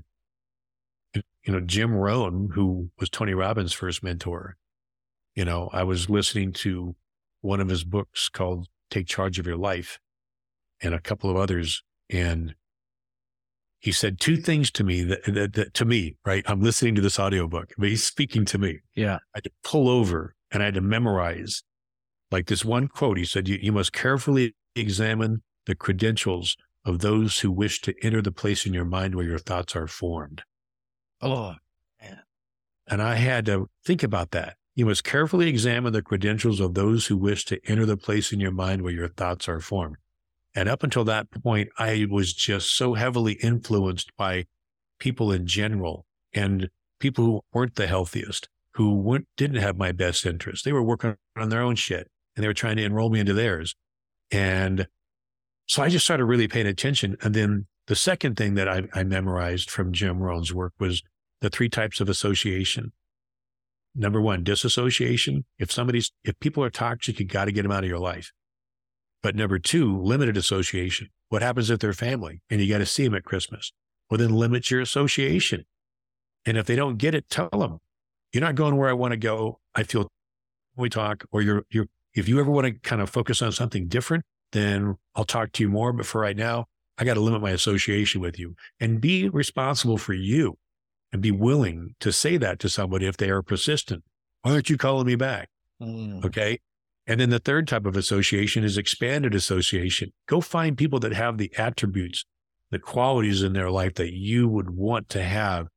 you know, Jim Rohn, who was Tony Robbins' first mentor, you know, I was listening to one of his books called Take Charge of Your Life and a couple of others. And he said two things to me that, that, that, to me, right? I'm listening to this audiobook, but he's speaking to me. Yeah. I had to pull over and I had to memorize like this one quote. He said, you, you must carefully examine the credentials of those who wish to enter the place in your mind where your thoughts are formed. Oh, man. And I had to think about that. You must carefully examine the credentials of those who wish to enter the place in your mind where your thoughts are formed. And up until that point, I was just so heavily influenced by people in general and people who weren't the healthiest, who weren't, didn't have my best interest. They were working on their own shit and they were trying to enroll me into theirs. And so I just started really paying attention. And then the second thing that I, I memorized from Jim Rohn's work was the three types of association number one, disassociation. If somebody's, if people are toxic, you got to get them out of your life. But number two, limited association. What happens if they're family and you got to see them at Christmas? Well, then limit your association. And if they don't get it, tell them you're not going where I want to go. I feel we talk, or you're, you're, if you ever want to kind of focus on something different, then I'll talk to you more. But for right now, I got to limit my association with you and be responsible for you and be willing to say that to somebody if they are persistent. Why aren't you calling me back? Mm. Okay. And then the third type of association is expanded association. Go find people that have the attributes, the qualities in their life that you would want to have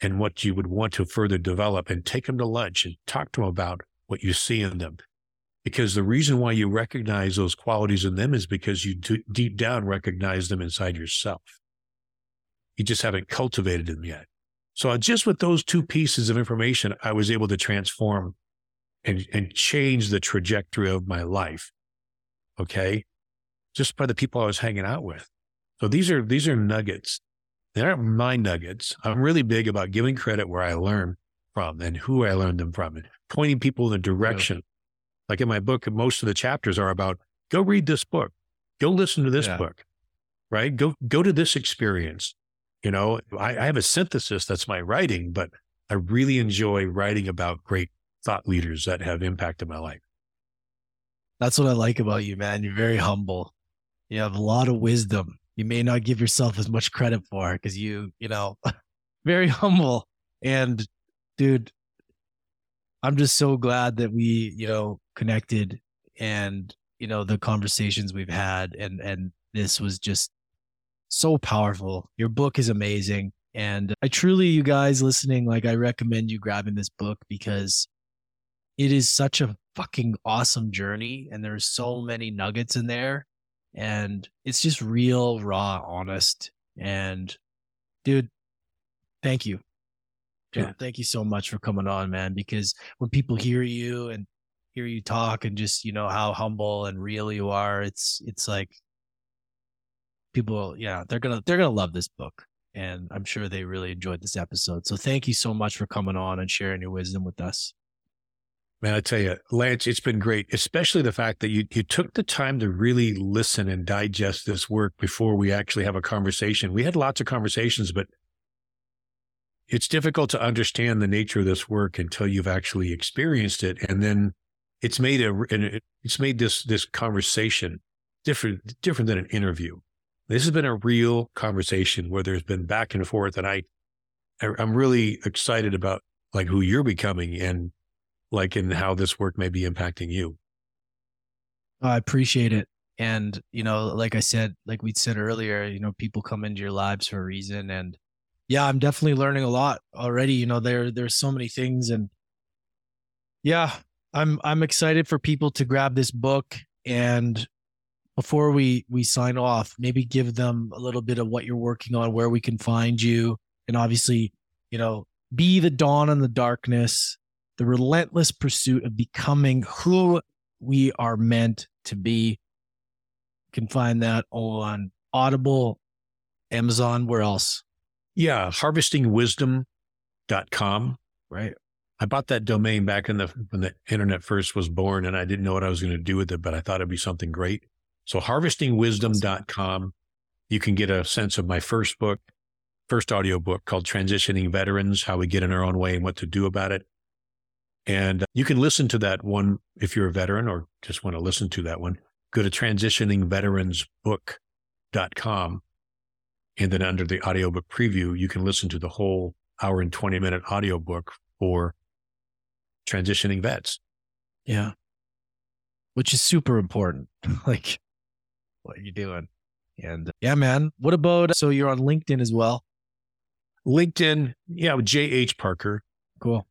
and what you would want to further develop and take them to lunch and talk to them about what you see in them. Because the reason why you recognize those qualities in them is because you d- deep down recognize them inside yourself. You just haven't cultivated them yet. So uh, just with those two pieces of information, I was able to transform and, and change the trajectory of my life. Okay. Just by the people I was hanging out with. So these are, these are nuggets they aren't my nuggets. I'm really big about giving credit where I learn from and who I learned them from and pointing people in the direction. Like in my book, most of the chapters are about go read this book, go listen to this yeah. book, right? Go, go to this experience. You know, I, I have a synthesis that's my writing, but I really enjoy writing about great thought leaders that have impacted my life. That's what I like about you, man. You're very humble. You have a lot of wisdom you may not give yourself as much credit for because you, you know, <laughs> very humble. And dude, I'm just so glad that we, you know, connected and, you know, the conversations we've had and, and this was just so powerful. Your book is amazing. And I truly, you guys listening, like I recommend you grabbing this book because it is such a fucking awesome journey. And there's so many nuggets in there and it's just real, raw, honest. And dude, thank you. Yeah. Thank you so much for coming on, man. Because when people hear you and hear you talk and just, you know, how humble and real you are, it's, it's like people, yeah, they're to, they're to love this book. And I'm sure they really enjoyed this episode. So thank you so much for coming on and sharing your wisdom with us. Man, I tell you, Lance, it's been great, especially the fact that you, you took the time to really listen and digest this work before we actually have a conversation. We had lots of conversations, but it's difficult to understand the nature of this work until you've actually experienced it. And then it's made a, it's made this, this conversation different, different than an interview. This has been a real conversation where there's been back and forth. And I, I'm really excited about like who you're becoming and like in how this work may be impacting you. I appreciate it. And, you know, like I said, like we said earlier, you know, people come into your lives for a reason. And yeah, I'm definitely learning a lot already. You know, there there's so many things and yeah, I'm I'm excited for people to grab this book and before we we sign off, maybe give them a little bit of what you're working on, where we can find you, and obviously, you know, be the dawn in the darkness the relentless pursuit of becoming who we are meant to be. You can find that on Audible, Amazon, where else? Yeah, harvestingwisdom.com. Right. I bought that domain back in the when the internet first was born and I didn't know what I was going to do with it, but I thought it'd be something great. So harvestingwisdom.com, you can get a sense of my first book, first audio book called Transitioning Veterans, how we get in our own way and what to do about it. And uh, you can listen to that one if you're a veteran or just want to listen to that one. Go to transitioningveteransbook.com. And then under the audiobook preview, you can listen to the whole hour and 20 minute audiobook for transitioning vets. Yeah. Which is super important. <laughs> like, what are you doing? And uh, yeah, man. What about so you're on LinkedIn as well? LinkedIn, yeah, with JH Parker. Cool.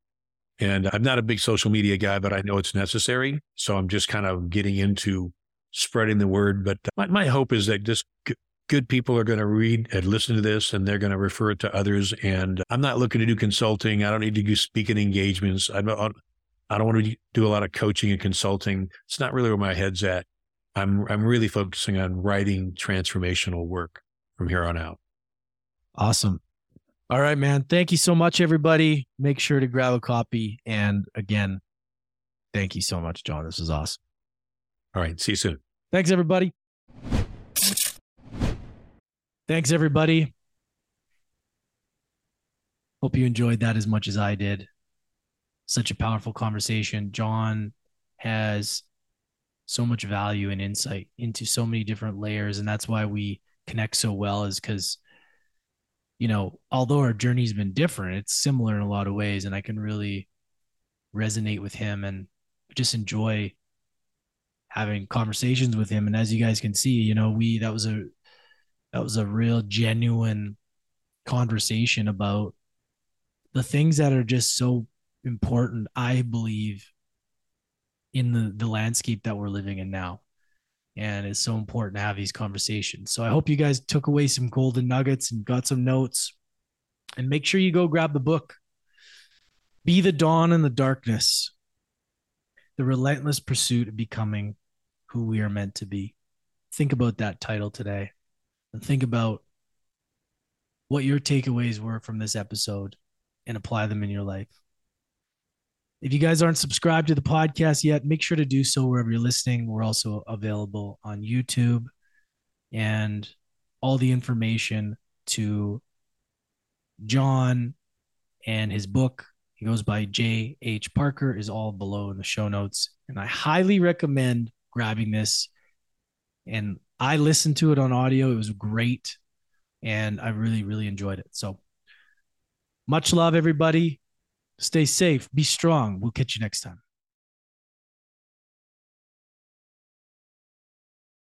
And I'm not a big social media guy, but I know it's necessary. So I'm just kind of getting into spreading the word. But my, my hope is that just g- good people are going to read and listen to this and they're going to refer it to others. And I'm not looking to do consulting. I don't need to do speaking engagements. I don't, uh, I don't want to do a lot of coaching and consulting. It's not really where my head's at. I'm, I'm really focusing on writing transformational work from here on out. Awesome. All right, man. Thank you so much, everybody. Make sure to grab a copy. And again, thank you so much, John. This was awesome. All right. See you soon. Thanks, everybody. Thanks, everybody. Hope you enjoyed that as much as I did. Such a powerful conversation. John has so much value and insight into so many different layers. And that's why we connect so well, is because, you know, although our journey's been different, it's similar in a lot of ways. And I can really resonate with him and just enjoy having conversations with him. And as you guys can see, you know, we that was a that was a real genuine conversation about the things that are just so important, I believe, in the the landscape that we're living in now. And it's so important to have these conversations. So I hope you guys took away some golden nuggets and got some notes. And make sure you go grab the book. Be the dawn in the darkness. The relentless pursuit of becoming who we are meant to be. Think about that title today and think about what your takeaways were from this episode and apply them in your life. If you guys aren't subscribed to the podcast yet, make sure to do so wherever you're listening. We're also available on YouTube and all the information to John and his book. He goes by J.H. Parker, is all below in the show notes. And I highly recommend grabbing this. And I listened to it on audio. It was great. And I really, really enjoyed it. So much love, everybody. Stay safe. Be strong. We'll catch you next time.